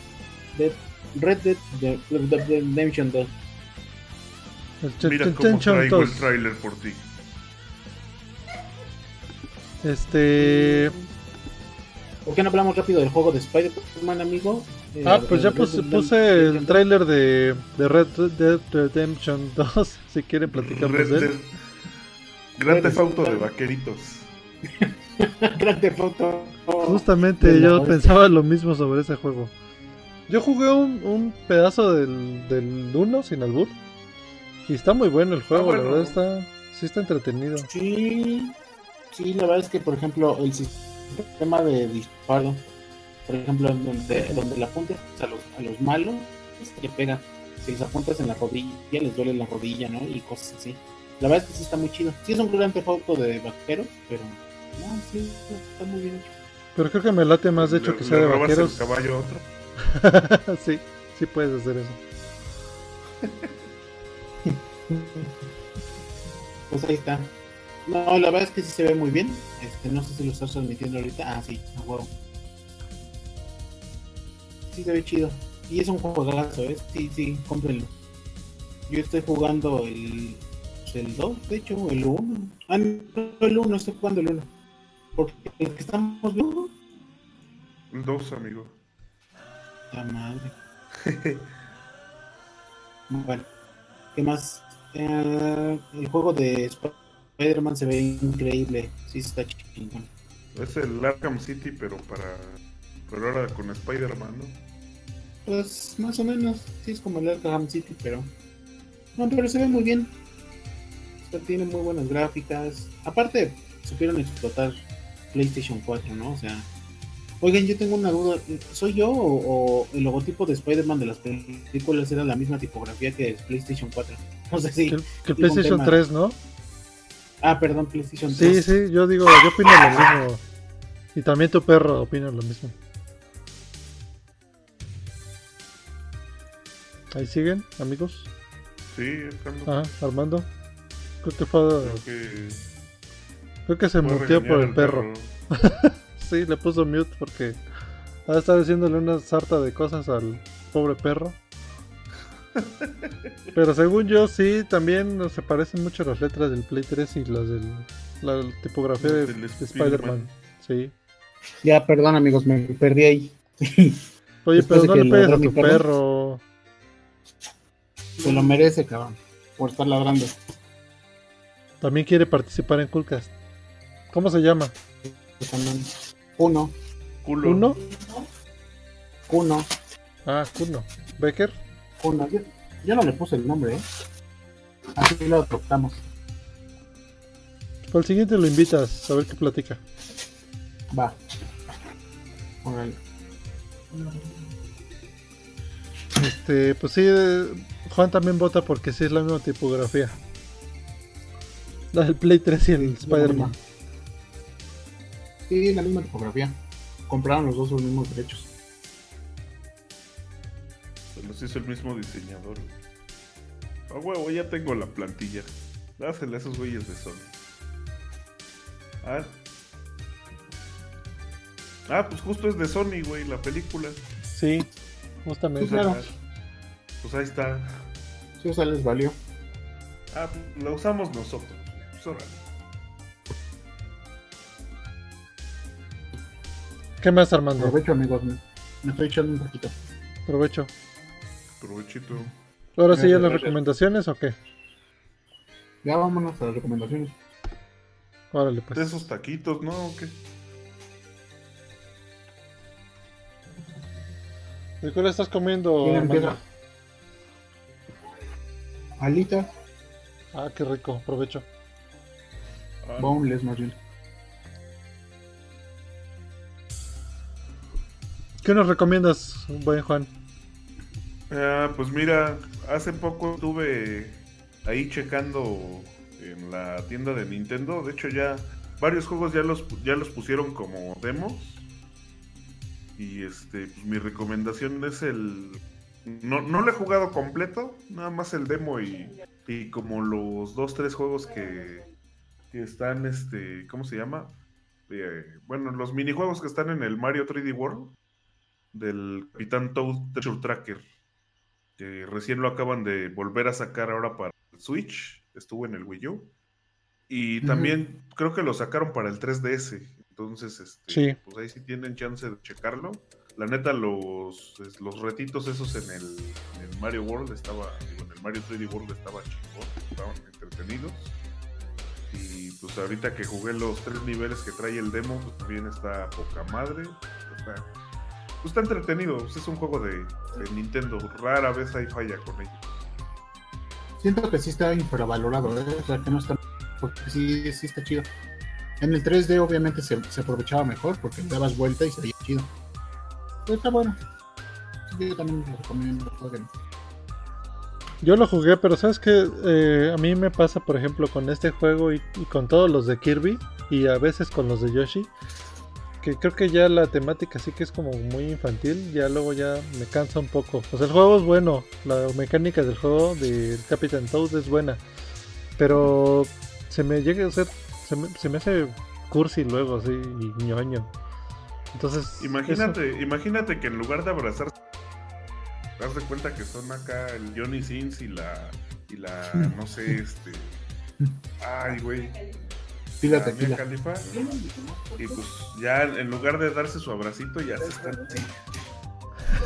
Dead, Red Dead de- de- de- Redemption 2. El ch- Mira cómo traigo el dos. tráiler por ti. Este. ¿Por qué no hablamos rápido del juego de Spider-Man, amigo? Eh, Ah, pues ya puse, puse el tráiler de, de Red Dead Redemption 2, si quieren platicamos Red de él. Gran Auto de vaqueritos. Theft Auto. Justamente yo pensaba lo mismo sobre ese juego. Yo jugué un, un pedazo del, del 1 sin albur. Y está muy bueno el juego, bueno. la verdad está, sí está entretenido. Sí, sí, la verdad es que, por ejemplo, el sistema de disparo, por ejemplo, donde, donde le apuntes a los, a los malos, le pega. Si les apuntas en la rodilla, les duele la rodilla, ¿no? Y cosas así. La verdad es que sí está muy chido. Sí es un gran foto de vaqueros, pero no, sí, está muy bien hecho. Pero creo que me late más de hecho Le- que sea le de vaqueros. el caballo a otro. sí, sí puedes hacer eso. Pues ahí está. No, la verdad es que sí se ve muy bien. Este, no sé si lo estás transmitiendo ahorita. Ah, sí, a huevo. Sí se ve chido. Y es un juegazo, ¿eh? Sí, sí, cómprenlo. Yo estoy jugando el, el 2, de hecho, el 1. Ah, no, el 1, estoy jugando el 1. Porque el que estamos viendo, Dos, amigo. la madre. bueno, ¿qué más? Eh, el juego de Spider-Man se ve increíble. Sí, está chingón. Es el Arkham City, pero para. Pero ahora con Spider-Man, ¿no? Pues más o menos, sí es como el Arkham City, pero. No, pero se ve muy bien. O sea, tiene muy buenas gráficas. Aparte, supieron explotar PlayStation 4, ¿no? O sea. Oigan, yo tengo una duda. ¿Soy yo o, o el logotipo de Spider-Man de las películas era la misma tipografía que el PlayStation 4? No sé si. Que, el- que PlayStation tema. 3, ¿no? Ah, perdón, PlayStation Sí, 3. sí, yo digo, yo opino lo mismo. Y también tu perro opina lo mismo. Ahí siguen, amigos. Sí, estamos. Ajá, Armando. Creo que fue. Creo que. Creo que se muteó por el perro. Sí, le puso mute porque. Ha estado diciéndole una sarta de cosas al pobre perro. Pero según yo, sí, también se parecen mucho las letras del Play 3 y las de la tipografía de, de Spider-Man. Sí. Ya, perdón, amigos, me perdí ahí. Oye, Después pero no le pegues a tu perro. perro. Se lo merece, cabrón. Por estar ladrando. También quiere participar en Coolcast. ¿Cómo se llama? Uno, Culo. ¿Uno? uno, Ah, Kuno. ¿Becker? uno. Yo, yo no le puse el nombre, ¿eh? Así lo adoptamos. Para el siguiente lo invitas a ver qué platica. Va. Órale. Este, pues sí, eh, Juan también vota porque sí es la misma tipografía. La del Play 3 y el Sí, Spider-Man. Sí, la misma tipografía. Compraron los dos los mismos derechos. Se los hizo el mismo diseñador. A huevo, ya tengo la plantilla. Dásela a esos güeyes de Sony. Ah. Ah, pues justo es de Sony, güey, la película. Sí, justamente. Claro. Pues ahí está. Sí, o sea, les valió. Ah, pues la usamos nosotros. Pues. ¿Qué más, Armando? Aprovecho, amigos. Me, me estoy echando un poquito. Provecho. Provechito. ¿Ahora sí ya las recomendaciones o qué? Ya vámonos a las recomendaciones. Órale, De pues. esos taquitos, ¿no? ¿O qué? ¿De le estás comiendo, ¿Quién Armando? empieza? Alitas, Ah, qué rico, provecho. Ah, boneless más bien. ¿Qué nos recomiendas, buen Juan? Ah, pues mira, hace poco estuve ahí checando en la tienda de Nintendo. De hecho, ya varios juegos ya los, ya los pusieron como demos. Y este, pues mi recomendación es el. No, no lo he jugado completo, nada más el demo y, y como los dos, tres juegos que, que están, este, ¿cómo se llama? Eh, bueno, los minijuegos que están en el Mario 3D World del Capitán Toad Treasure Tracker que recién lo acaban de volver a sacar ahora para el Switch, estuvo en el Wii U. Y también creo que lo sacaron para el 3DS. Entonces, este, Sí. pues ahí sí tienen chance de checarlo. La neta, los, los retitos esos en el, Mario World estaba, en el Mario 3D World estaba chingón, estaban entretenidos. Y pues ahorita que jugué los tres niveles que trae el demo, pues también está poca madre. Está, pues está entretenido, pues, es un juego de, de Nintendo, rara vez hay falla con ellos. Siento que sí está infravalorado, ¿eh? o sea, que no está. Porque sí, sí está chido. En el 3D, obviamente, se, se aprovechaba mejor porque dabas vuelta y se veía chido. Está bueno. Yo también lo recomiendo jueguen. Yo lo jugué, pero sabes que a mí me pasa, por ejemplo, con este juego y, con todos los de Kirby y a veces con los de Yoshi, que creo que ya la temática sí que es como muy infantil, ya luego ya me cansa un poco. O sea, el juego es bueno, la mecánica del juego de Captain Toad es buena, pero se me llega a ser, se me, se me hace cursi luego, así, y ñoño. Entonces, Imagínate, imagínate que en lugar de abrazar, das de cuenta que son acá el Johnny Sins y la, y la, no sé, este, ay, güey, Tila la tequila. Khalifa, y pues ya en lugar de darse su abracito, ya se están.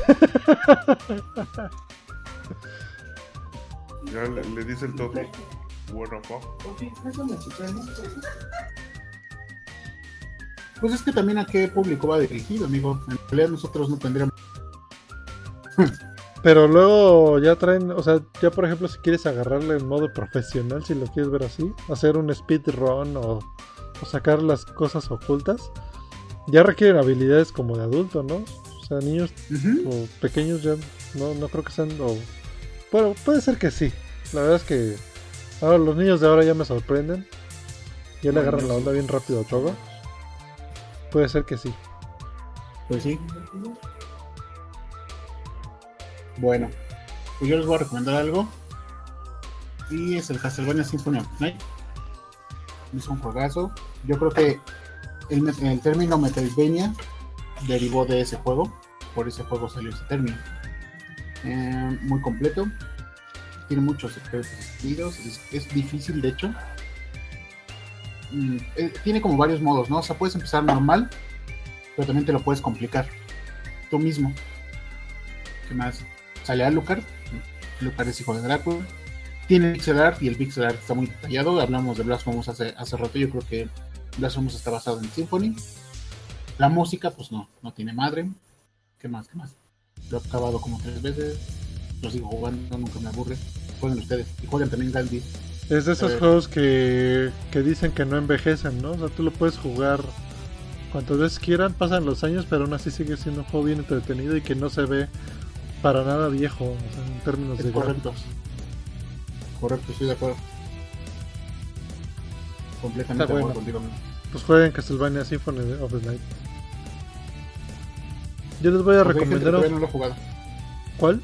Ya le, le dice el Toto, fuck. Pues es que también a qué público va dirigido, amigo. En realidad nosotros no tendríamos. Pero luego ya traen, o sea, ya por ejemplo si quieres agarrarle en modo profesional, si lo quieres ver así, hacer un speedrun o, o sacar las cosas ocultas, ya requieren habilidades como de adulto, ¿no? O sea, niños o pequeños ya no, no creo que sean, o, bueno, puede ser que sí. La verdad es que ahora los niños de ahora ya me sorprenden, ya le agarran la onda bien rápido a todo. Puede ser que sí. Pues sí. Bueno, pues yo les voy a recomendar algo. Y es el Castlevania Symphony of Night. Es un juegazo. Yo creo que el, el término Metroidvania derivó de ese juego. Por ese juego salió ese término. Eh, muy completo. Tiene muchos. Es, es difícil, de hecho. Mm, eh, tiene como varios modos, ¿no? O sea, puedes empezar normal, pero también te lo puedes complicar tú mismo. ¿Qué más? Sale Alucard. Alucard es hijo de Drácula. Tiene pixel art y el pixel art está muy detallado. Hablamos de Blasphemous hace, hace rato. Yo creo que Blasphemous está basado en Symphony. La música, pues no, no tiene madre. ¿Qué más? ¿Qué más? Lo he acabado como tres veces. Lo sigo jugando, nunca me aburre. Jueguen ustedes. Y jueguen también Gandhi. Es de esos Eh. juegos que, que dicen que no envejecen, ¿no? O sea, tú lo puedes jugar cuantas veces quieran, pasan los años, pero aún así sigue siendo un juego bien entretenido y que no se ve para nada viejo, o sea, en términos Es de correcto. gráficos. Correcto, estoy de acuerdo. Completamente Está de bueno. acuerdo contigo. amigo. Pues jueguen Castlevania Symphony of the Night. Yo les voy a Porque hay gente que recomendar... todavía un- no lo ha jugado. ¿Cuál?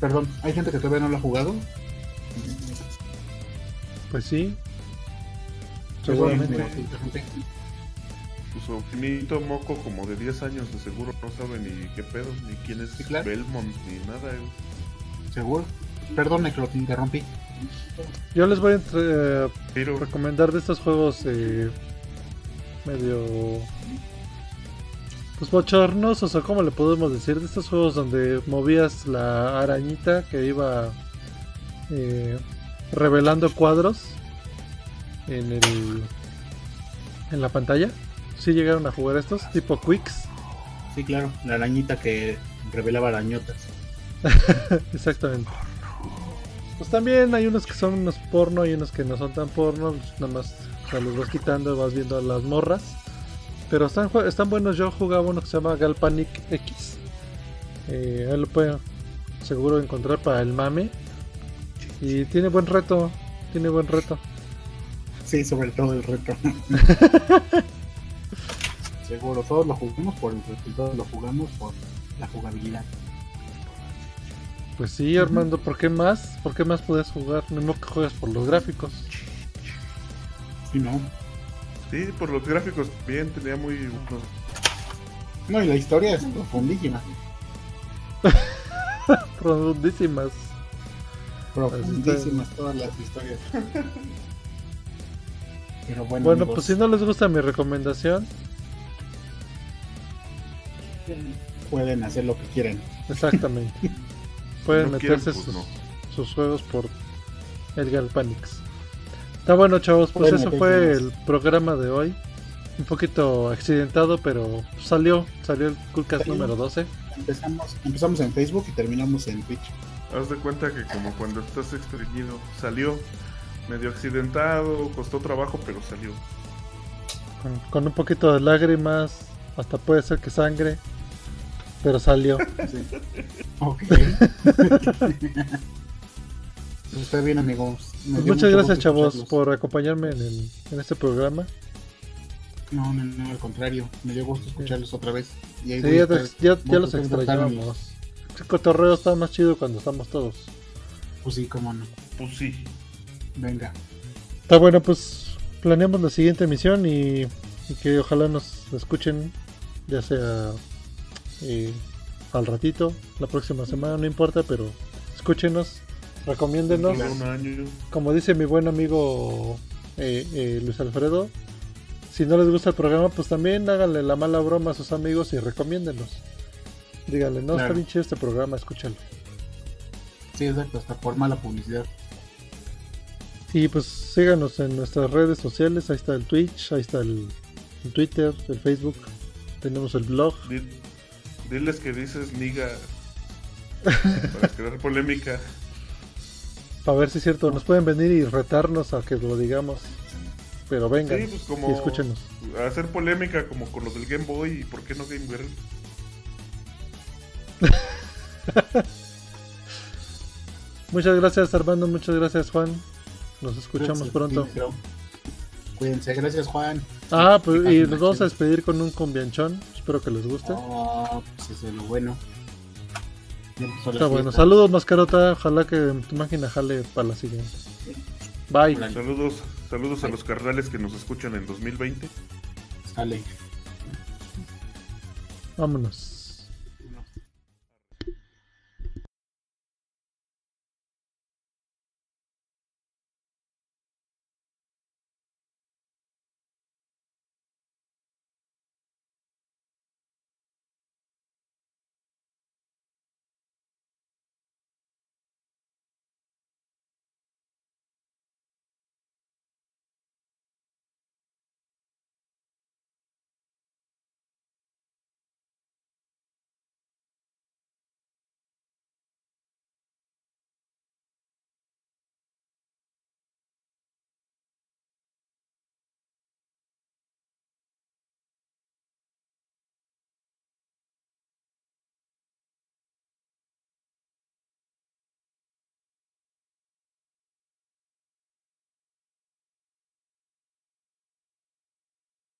Perdón, hay gente que todavía no lo ha jugado. Pues sí. Perdón, Seguramente. amigo, te interrumpí. Tu sobrinito moco como de 10 años de seguro no sabe ni qué pedo, ni quién es Sí, claro. Belmont, ni nada. eh. Seguro. Perdón, que lo te interrumpí. Yo les voy a entre- Pero recomendar de estos juegos eh, medio pues bochornosos o como le podemos decir de estos juegos donde movías la arañita que iba eh, revelando cuadros en el en la pantalla. Si llegaron a jugar estos tipo Quicks. Sí, claro. La arañita que revelaba arañotas. exactamente. Pues también hay unos que son unos porno y unos que no son tan porno nada más o sea, los vas quitando vas viendo a las morras. Pero están, están buenos yo jugaba uno que se llama Galpanic X. Eh, ahí lo pueden seguro encontrar para el mame y tiene buen reto tiene buen reto Sí, sobre todo el reto. Seguro, todos lo jugamos por el reto, todos lo jugamos por la jugabilidad. pues sí Armando ¿por qué más? ¿por qué más puedes jugar? no que juegas por los gráficos Sí, no. sí, por los gráficos bien, tenía muy. No, y la historia es profundísima. profundísimas Profundísimas todas las historias. Pero bueno, Bueno, amigos, pues si no les gusta mi recomendación, pueden hacer lo que quieran. exactamente. Pueden No quieren, meterse pues sus, no. sus juegos por Edgar Panix. Está bueno, chavos, pues eso fue más. el programa de hoy. Un poquito accidentado, pero salió, salió el Coolcast número 12. Empezamos, empezamos en Facebook y terminamos en Twitch. Haz de cuenta que como cuando estás extrañido, salió medio accidentado, costó trabajo, pero salió. Con, con un poquito de lágrimas, hasta puede ser que sangre, pero salió. Sí. Ok. Pues está bien, amigos. Pues muchas gracias, chavos, escucharlos. por acompañarme en, el- en este programa. No, no, no, al contrario. Me dio gusto escucharlos otra vez. Y ahí Sí, ya, estar- ya- los extrañábamos. Ese cotorreo está más chido cuando estamos todos. Pues sí, cómo no. Pues sí. Venga. Está bueno, pues planeamos la siguiente emisión y, y que ojalá nos escuchen, ya sea eh, al ratito, la próxima semana, no importa, pero escúchenos, recomiéndenos. Como dice mi buen amigo eh, eh, Luis Alfredo, si no les gusta el programa, pues también háganle la mala broma a sus amigos y recomiéndenos. Díganle, no, está bien chido este programa, escúchalo. Sí, exacto. Hasta por mala publicidad. Y pues síganos en nuestras redes sociales, ahí está el Twitch, ahí está el, el Twitter, el Facebook, tenemos el blog. Di- Diles que dices niga para crear polémica. A ver si es cierto, nos pueden venir y retarnos a que lo digamos. Pero vengan Sí, pues como y escúchenos. hacer polémica como con los del Game Boy y por qué no Game Girl. Muchas gracias Armando, muchas gracias Juan. Nos escuchamos pronto. Cuídense. Gracias, Juan. Ah, pues y nos vamos a despedir con un combianchón. Espero que les guste. Ah, pues eso es lo bueno. Está bueno. fiesta. Saludos, Mascarota. Ojalá que tu máquina jale para la siguiente. Bye. Saludos, saludos a los carnales que nos escuchan en 2020. Sale. Vámonos.